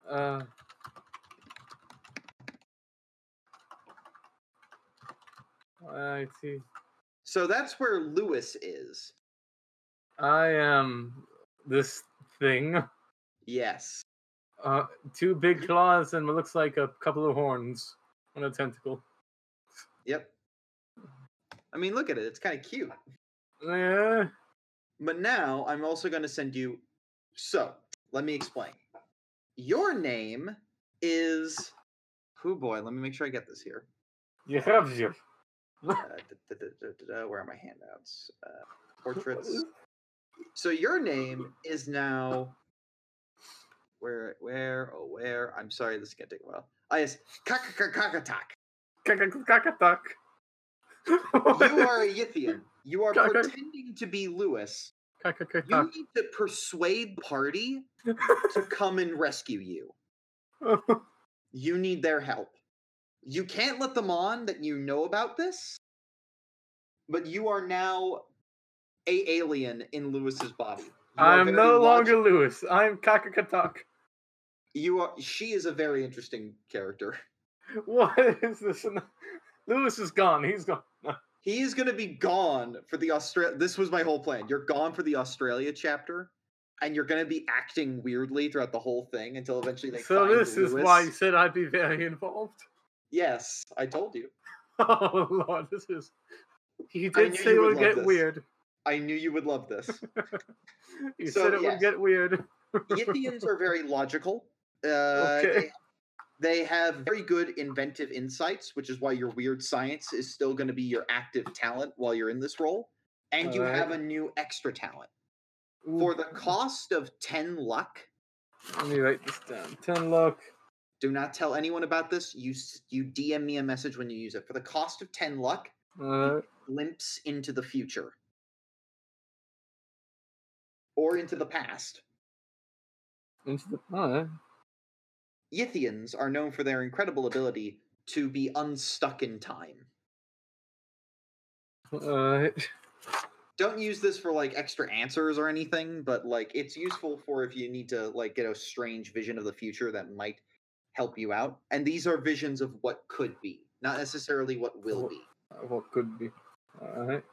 Uh. I see. So that's where Lewis is. I am this thing. Yes. Uh, two big claws and what looks like a couple of horns on a tentacle. Yep. I mean, look at it. It's kind of cute. Yeah. But now I'm also going to send you. So let me explain. Your name is. Oh boy, let me make sure I get this here. You have you. Uh, *laughs* da- da- da- where are my handouts? Uh, portraits. So your name is now. Where, where, oh, where? I'm sorry, this is gonna take a while. Ah, yes, Kakakakatak. Kakakatak. You are a *laughs* Yithian. You are pretending to be Lewis. You need to persuade the party to *laughs* come and rescue you. *laughs* You need their help. You can't let them on that you know about this, but you are now a alien in Lewis's body. You I'm no longer Lewis. I'm Kakakatak. You are. She is a very interesting character. *laughs* What is this? Lewis is gone. He's gone. He is going to be gone for the Australia. This was my whole plan. You're gone for the Australia chapter, and you're going to be acting weirdly throughout the whole thing until eventually they. So this is why you said I'd be very involved. Yes, I told you. *laughs* Oh lord, this is. He I did say you it would get this. weird. I knew you would love this. *laughs* he So, said it yes. would get weird. Yithians are very logical. *laughs* Uh, Okay. They, have very good inventive insights, which is why your weird science is still going to be your active talent while you're in this role. And you have a new extra talent. For the cost of 10 luck, Let me write this down. Ten luck. do not tell anyone about this. You, you DM me a message when you use it. For the cost of 10 luck, Uh, glimpse into the future or into the past. into the. Alright. Yithians are known for their incredible ability to be unstuck in time. Alright. Don't use this for like extra answers or anything, but like it's useful for if you need to like get a strange vision of the future that might help you out. And these are visions of what could be, not necessarily what will be. What could be? Alright.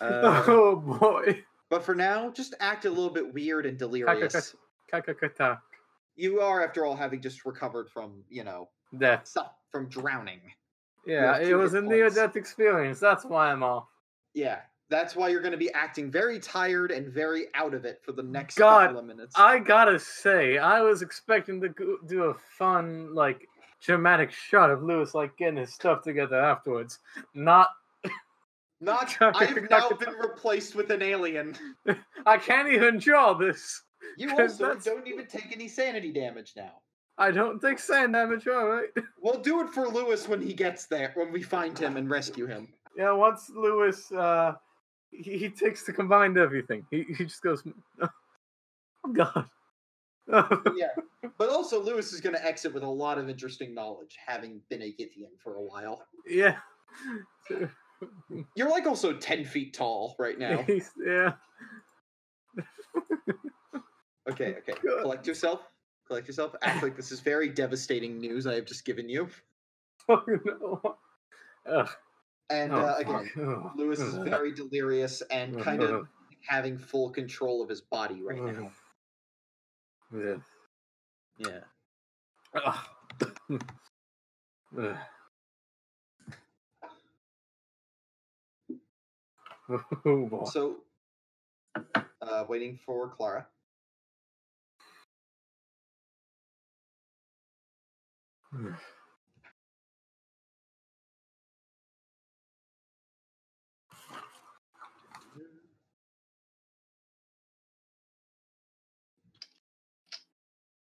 Uh, *laughs* oh boy. but for now, just act a little bit weird and delirious. Kakakatak. You are, after all, having just recovered from, you know, Death. stuff from drowning. Yeah, it was a near death experience. That's why I'm off. Yeah, that's why you're going to be acting very tired and very out of it for the next God, couple of minutes. I gotta say, I was expecting to go- do a fun, like, dramatic shot of Louis, like, getting his stuff together afterwards. Not. Not, *laughs* I've now been replaced with an alien. *laughs* I can't even draw this. You *laughs* also that's- don't even take any sanity damage now. I don't take sand damage, alright. *laughs* We'll do it for Louis when he gets there, when we find him and rescue him. Yeah, once Louis, uh, he, he takes to combined everything. He, he just goes, *laughs* oh, God. Yeah. But also, Louis is going to exit with a lot of interesting knowledge, having been a Yithian for a while. yeah. You're like also 10 feet tall right now. He's, yeah. Okay, okay. Collect yourself. Collect yourself. Act like this is very devastating news I have just given you. *laughs* Oh, no. Ugh. And Oh, uh, again, Ugh. Louis is very delirious and kind of having full control of his body right now. Yeah. Ugh. Ugh. *laughs* Oh boy. So, uh, waiting for Clara. Hmm.